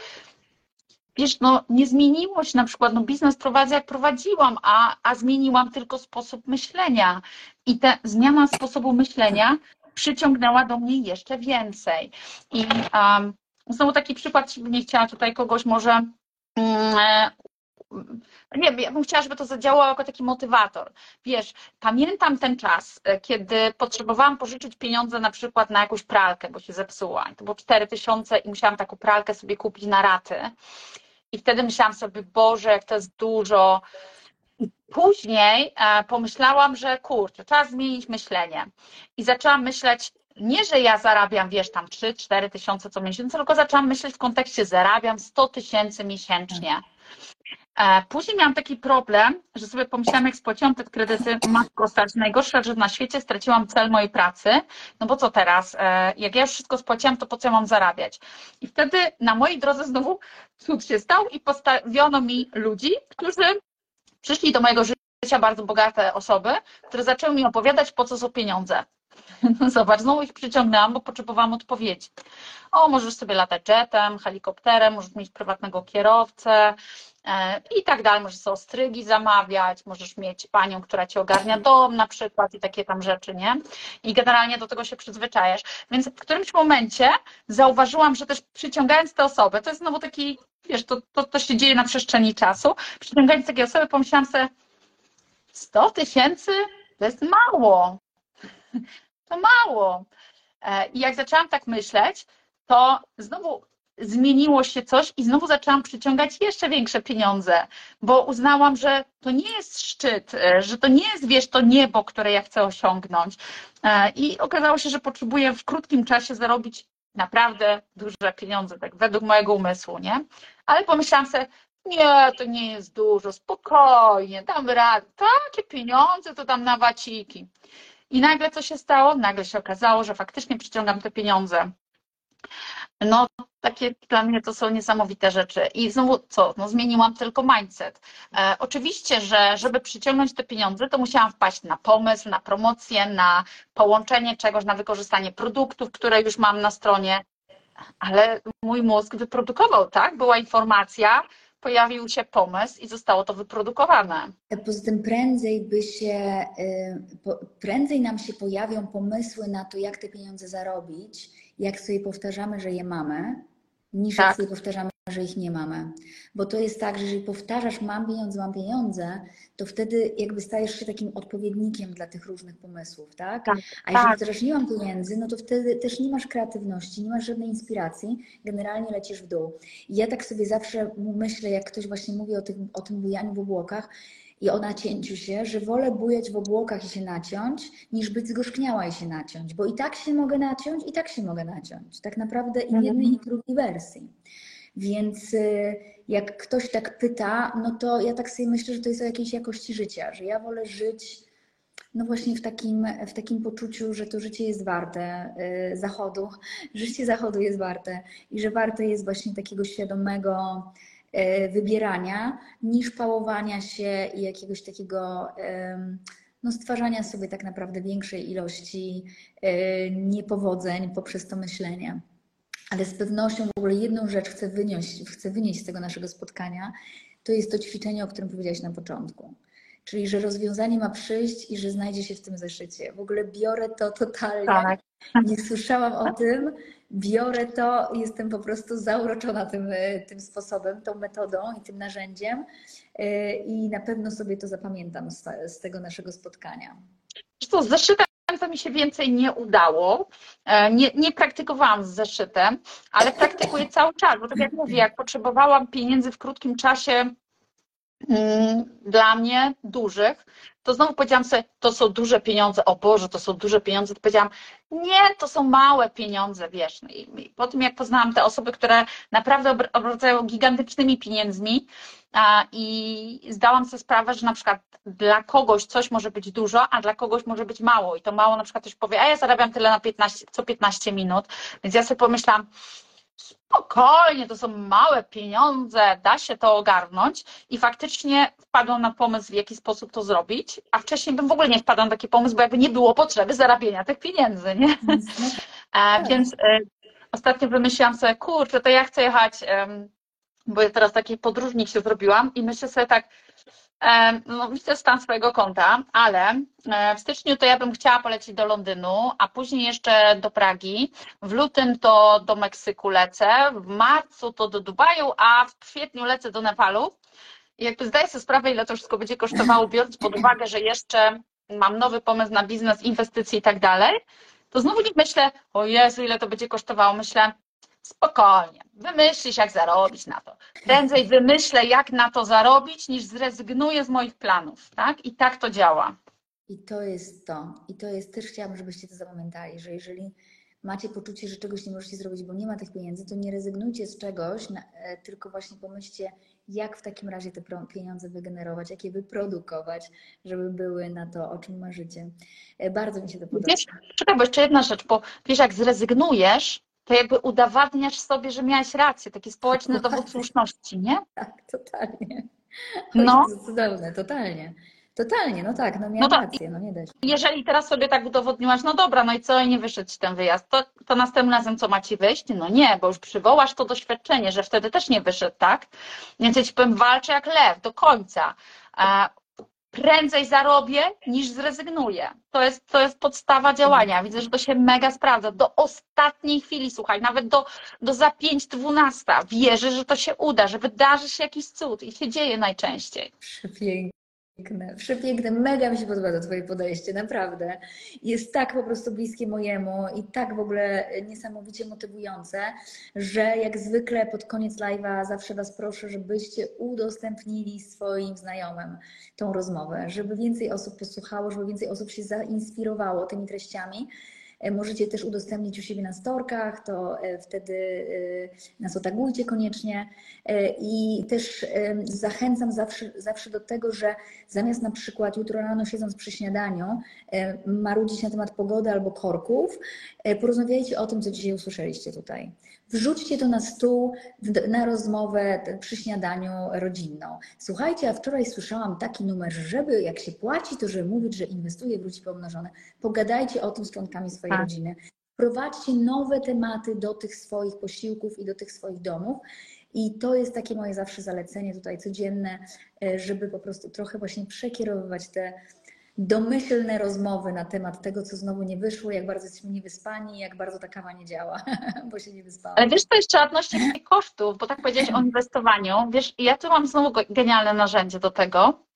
wiesz, no nie zmieniło się na przykład, no biznes prowadzę jak prowadziłam, a, a zmieniłam tylko sposób myślenia i ta zmiana sposobu myślenia przyciągnęła do mnie jeszcze więcej. I um, znowu taki przykład, nie chciała tutaj kogoś może mm, e, nie, ja bym chciała, żeby to zadziałało jako taki motywator. Wiesz, pamiętam ten czas, e, kiedy potrzebowałam pożyczyć pieniądze na przykład na jakąś pralkę, bo się zepsuła. To było 4 tysiące i musiałam taką pralkę sobie kupić na raty. I wtedy myślałam sobie, Boże, jak to jest dużo. I później e, pomyślałam, że kurczę, trzeba zmienić myślenie. I zaczęłam myśleć, nie, że ja zarabiam, wiesz, tam 3-4 tysiące co miesiąc, tylko zaczęłam myśleć w kontekście zarabiam 100 tysięcy miesięcznie. Później miałam taki problem, że sobie pomyślałam, jak spłaciłam te kredyty, matko stać, najgorsze rzecz na świecie, straciłam cel mojej pracy, no bo co teraz, E, jak ja już wszystko spłaciłam, to po co ja mam zarabiać? I wtedy na mojej drodze znowu cud się stał i postawiono mi ludzi, którzy przyszli do mojego życia bardzo bogate osoby, które zaczęły mi opowiadać, po co są pieniądze. No zobacz, znowu ich przyciągnęłam, bo potrzebowałam odpowiedzi. O, możesz sobie latać jetem, helikopterem, możesz mieć prywatnego kierowcę e, i tak dalej. Możesz sobie ostrygi zamawiać, możesz mieć panią, która ci ogarnia dom na przykład i takie tam rzeczy, nie? I generalnie do tego się przyzwyczajasz. Więc w którymś momencie zauważyłam, że też przyciągając te osoby, to jest znowu taki, wiesz, to, to, to się dzieje na przestrzeni czasu, przyciągając takie osoby, pomyślałam sobie, 100 tysięcy to jest mało. To mało. E, I jak zaczęłam tak myśleć, to znowu zmieniło się coś i znowu zaczęłam przyciągać jeszcze większe pieniądze, bo uznałam, że to nie jest szczyt, e, że to nie jest, wiesz, to niebo, które ja chcę osiągnąć. E, I okazało się, że potrzebuję w krótkim czasie zarobić naprawdę duże pieniądze, tak według mojego umysłu, nie? Ale pomyślałam sobie, nie, to nie jest dużo, spokojnie, dam radę. Takie pieniądze to dam na waciki. I nagle co się stało? Nagle się okazało, że faktycznie przyciągam te pieniądze. No, takie dla mnie to są niesamowite rzeczy. I znowu co? No, zmieniłam tylko mindset. E, oczywiście, że żeby przyciągnąć te pieniądze, to musiałam wpaść na pomysł, na promocję, na połączenie czegoś, na wykorzystanie produktów, które już mam na stronie. Ale mój mózg wyprodukował, tak? Była informacja, pojawił się pomysł i zostało to wyprodukowane. Poza tym prędzej by się, po- prędzej nam się pojawią pomysły na to, jak te pieniądze zarobić, jak sobie powtarzamy, że je mamy, niż jak Tak. sobie powtarzamy, że ich nie mamy. Bo to jest tak, że jeżeli powtarzasz mam pieniądze, mam pieniądze, to wtedy jakby stajesz się takim odpowiednikiem dla tych różnych pomysłów, tak? Tak, A jeżeli tak. nie mam pieniędzy, no to wtedy też nie masz kreatywności, nie masz żadnej inspiracji, generalnie lecisz w dół. I ja tak sobie zawsze myślę, jak ktoś właśnie mówi o, tych, o tym bujaniu w obłokach i o nacięciu się, że wolę bujać w obłokach i się naciąć, niż być zgorzkniała i się naciąć, bo i tak się mogę naciąć, i tak się mogę naciąć. Tak naprawdę i w jednej, i drugiej wersji. Więc y, jak ktoś tak pyta, no to ja tak sobie myślę, że to jest o jakiejś jakości życia, że ja wolę żyć no właśnie w takim, w takim poczuciu, że to życie jest warte y, zachodu, życie zachodu jest warte i że warte jest właśnie takiego świadomego y, wybierania niż pałowania się i jakiegoś takiego no, stwarzania sobie tak naprawdę większej ilości niepowodzeń poprzez to myślenie. Ale z pewnością w ogóle jedną rzecz chcę wynieść, chcę wynieść z tego naszego spotkania, to jest to ćwiczenie, o którym powiedziałaś na początku. Czyli, że rozwiązanie ma przyjść i że znajdzie się w tym zeszycie. W ogóle biorę to totalnie. Tak. Nie słyszałam o tym, biorę to, jestem po prostu zauroczona tym, e, tym sposobem, tą metodą i tym narzędziem e, i na pewno sobie to zapamiętam z, z tego naszego spotkania. Zresztą z zeszytem to mi się więcej nie udało. E, Nie, nie praktykowałam z zeszytem, ale praktykuję cały czas, bo tak jak mówię, jak potrzebowałam pieniędzy w krótkim czasie mm, dla mnie dużych, to znowu powiedziałam sobie, to są duże pieniądze, o Boże, to są duże pieniądze, to powiedziałam, nie, to są małe pieniądze, wiesz. I po tym, jak poznałam te osoby, które naprawdę obr- obracają gigantycznymi pieniędzmi i zdałam sobie sprawę, że na przykład dla kogoś coś może być dużo, a dla kogoś może być mało. I to mało na przykład ktoś powie, a ja zarabiam tyle na 15, co 15 minut, więc ja sobie pomyślałam, spokojnie, to są małe pieniądze, da się to ogarnąć. I faktycznie wpadłam na pomysł, w jaki sposób to zrobić, a wcześniej bym w ogóle nie wpadła na taki pomysł, bo jakby nie było potrzeby zarabiania tych pieniędzy, nie? Więc no, E, Więc e, ostatnio wymyśliłam sobie, kurczę, to ja chcę jechać bo ja teraz taki podróżnik się zrobiłam i myślę sobie tak, e, no widzę stan swojego konta, ale e, w styczniu to ja bym chciała polecieć do Londynu, a później jeszcze do Pragi, w lutym to do Meksyku lecę, w marcu to do Dubaju, a w kwietniu lecę do Nepalu. I jakby zdaję sobie sprawę, ile to wszystko będzie kosztowało, biorąc pod uwagę, że jeszcze mam nowy pomysł na biznes, inwestycje i tak dalej, to znowu nie myślę, o Jezu, ile to będzie kosztowało. Myślę, spokojnie, wymyślisz, jak zarobić na to. Prędzej wymyślę, jak na to zarobić, niż zrezygnuję z moich planów, tak? I tak to działa. I to jest to. I to jest też chciałabym, żebyście to zapamiętali, że jeżeli macie poczucie, że czegoś nie możecie zrobić, bo nie ma tych pieniędzy, to nie rezygnujcie z czegoś, e, tylko właśnie pomyślcie, jak w takim razie te pieniądze wygenerować, jak je wyprodukować, żeby były na to, o czym marzycie. E, Bardzo mi się to podoba. Wiesz, czekaj, bo jeszcze jedna rzecz, bo wiesz, jak zrezygnujesz, to jakby udowadniasz sobie, że miałeś rację, taki społeczny dowód słuszności, nie? Tak, totalnie. No. No. To cudowne, totalnie. Totalnie, no tak, no miałam No rację, no nie da się. Jeżeli teraz sobie tak udowodniłaś, no dobra, no i co, nie wyszedł ci ten wyjazd, to, to następnym razem co ma ci wyjść? No nie, bo już przywołasz to doświadczenie, że wtedy też nie wyszedł, tak? Więc ja ci powiem, walczę jak lew, do końca. Prędzej zarobię, niż zrezygnuję. To jest, to jest podstawa działania. Widzę, że to się mega sprawdza. Do ostatniej chwili, słuchaj, nawet do, do za 5-12 wierzę, że to się uda, że wydarzy się jakiś cud i się dzieje najczęściej. Przepiękne, przepiękne. Mega mi się podoba to Twoje podejście, naprawdę. Jest tak po prostu bliskie mojemu i tak w ogóle niesamowicie motywujące, że jak zwykle pod koniec live'a zawsze Was proszę, żebyście udostępnili swoim znajomym tą rozmowę, żeby więcej osób posłuchało, żeby więcej osób się zainspirowało tymi treściami. E, Możecie też udostępnić u siebie na storkach, to e, wtedy e, nas otagujcie koniecznie. I też zachęcam zawsze, zawsze do tego, że zamiast na przykład jutro rano siedząc przy śniadaniu marudzić na temat pogody albo korków, porozmawiajcie o tym, co dzisiaj usłyszeliście tutaj. Wrzućcie to na stół, na rozmowę przy śniadaniu rodzinną. Słuchajcie, a wczoraj słyszałam taki numer, że żeby jak się płaci, to żeby mówić, że inwestuje, wróci pomnożone. Pogadajcie o tym z członkami swojej Tak. rodziny. Wprowadźcie nowe tematy do tych swoich posiłków i do tych swoich domów. I to jest takie moje zawsze zalecenie tutaj codzienne, e, żeby po prostu trochę właśnie przekierowywać te domyślne rozmowy na temat tego, co znowu nie wyszło, jak bardzo jesteśmy niewyspani, jak bardzo ta kawa nie działa, bo się nie wyspałam. Ale wiesz, to jeszcze odnośnie kosztów, bo tak powiedziałeś o inwestowaniu. Wiesz, ja tu mam znowu genialne narzędzie do tego.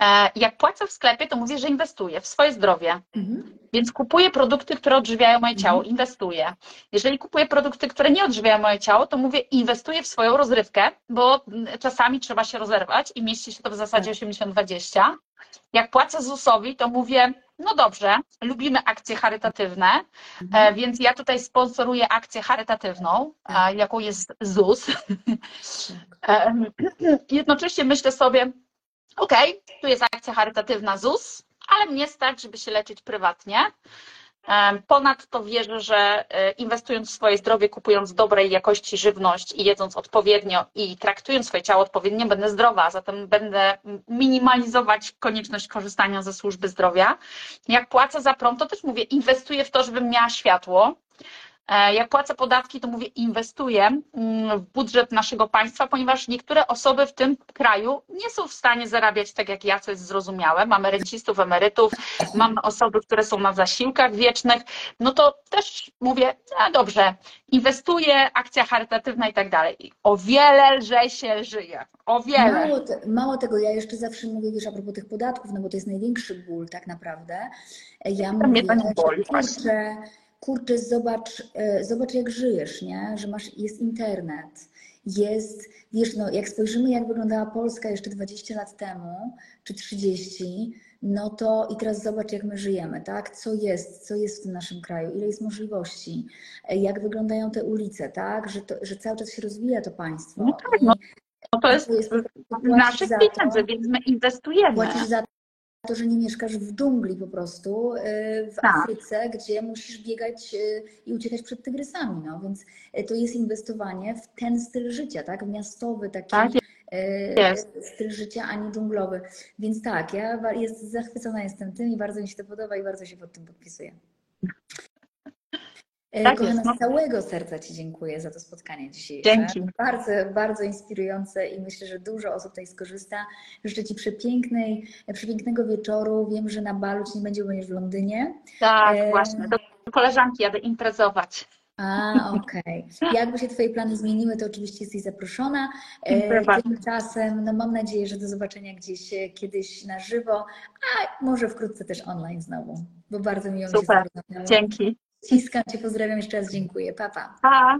E, Jak płacę w sklepie, to mówię, że inwestuję w swoje zdrowie. Mhm. Więc kupuję produkty, które odżywiają moje ciało, inwestuję. Jeżeli kupuję produkty, które nie odżywiają moje ciało, to mówię, inwestuję w swoją rozrywkę, bo mm, czasami trzeba się rozerwać i mieści się to w zasadzie 80-20. Jak płacę ZUS-owi, to mówię, no dobrze, lubimy akcje charytatywne, e, więc ja tutaj sponsoruję akcję charytatywną, e, jaką jest ZUS. E, Jednocześnie myślę sobie, okej, tu jest akcja charytatywna ZUS, ale mnie stać, żeby się leczyć prywatnie. Ponadto wierzę, że e, inwestując w swoje zdrowie, kupując dobrej jakości żywność i jedząc odpowiednio i traktując swoje ciało odpowiednio, będę zdrowa, zatem będę minimalizować konieczność korzystania ze służby zdrowia. Jak płacę za prąd, to też mówię, inwestuję w to, żebym miała światło. E, Jak płacę podatki, to mówię, inwestuję mm, w budżet naszego państwa, ponieważ niektóre osoby w tym kraju nie są w stanie zarabiać tak jak ja, co jest zrozumiałe. Mamy rencistów, emerytów, mamy osoby, które są na zasiłkach wiecznych. No to też mówię, no dobrze, inwestuję, akcja charytatywna i tak dalej. O wiele lżej się żyje. O wiele. Mało, te, mało tego, ja jeszcze zawsze mówię, wiesz, a propos tych podatków, no bo to jest największy ból tak naprawdę. Ja Mnie mówię, to nie że boli kurczę, kurczę, zobacz, e, zobacz jak żyjesz, nie? Że masz, jest internet, jest, wiesz, no jak spojrzymy jak wyglądała Polska jeszcze 20 lat temu, czy 30, no to i teraz zobacz jak my żyjemy, tak? Co jest, co jest w tym naszym kraju, ile jest możliwości, e, jak wyglądają te ulice, tak? Że, to, że cały czas się rozwija to państwo. No tak, no. No to jest To jest- naszych pieniędzy, więc my inwestujemy. Płacisz za to, że nie mieszkasz w dżungli po prostu, y, w Tak. Afryce, gdzie musisz biegać y, i uciekać przed tygrysami, no więc y, to jest inwestowanie w ten styl życia, tak, miastowy taki Tak, jest. styl życia, a nie dżunglowy. Więc tak, ja jest, zachwycona jestem tym i bardzo mi się to podoba i bardzo się pod tym podpisuję. E, Tak Kochana, jest, no. z całego serca Ci dziękuję za to spotkanie dzisiejsze. Dzięki. Bardzo, bardzo inspirujące i myślę, że dużo osób tutaj skorzysta. Życzę Ci przepięknej, przepięknego wieczoru. Wiem, że na balu Ci nie będzie, bo w Londynie. Tak, E, właśnie. Do koleżanki jadę imprezować. A, okej. Jakby się Twoje plany zmieniły, to oczywiście jesteś zaproszona. E. Tymczasem, no mam nadzieję, że do zobaczenia gdzieś e, kiedyś na żywo, a może wkrótce też online znowu, bo bardzo miło się Super. Rozmawiało. Dzięki. Ściskam Cię, pozdrawiam jeszcze raz, dziękuję. Pa, pa. Pa.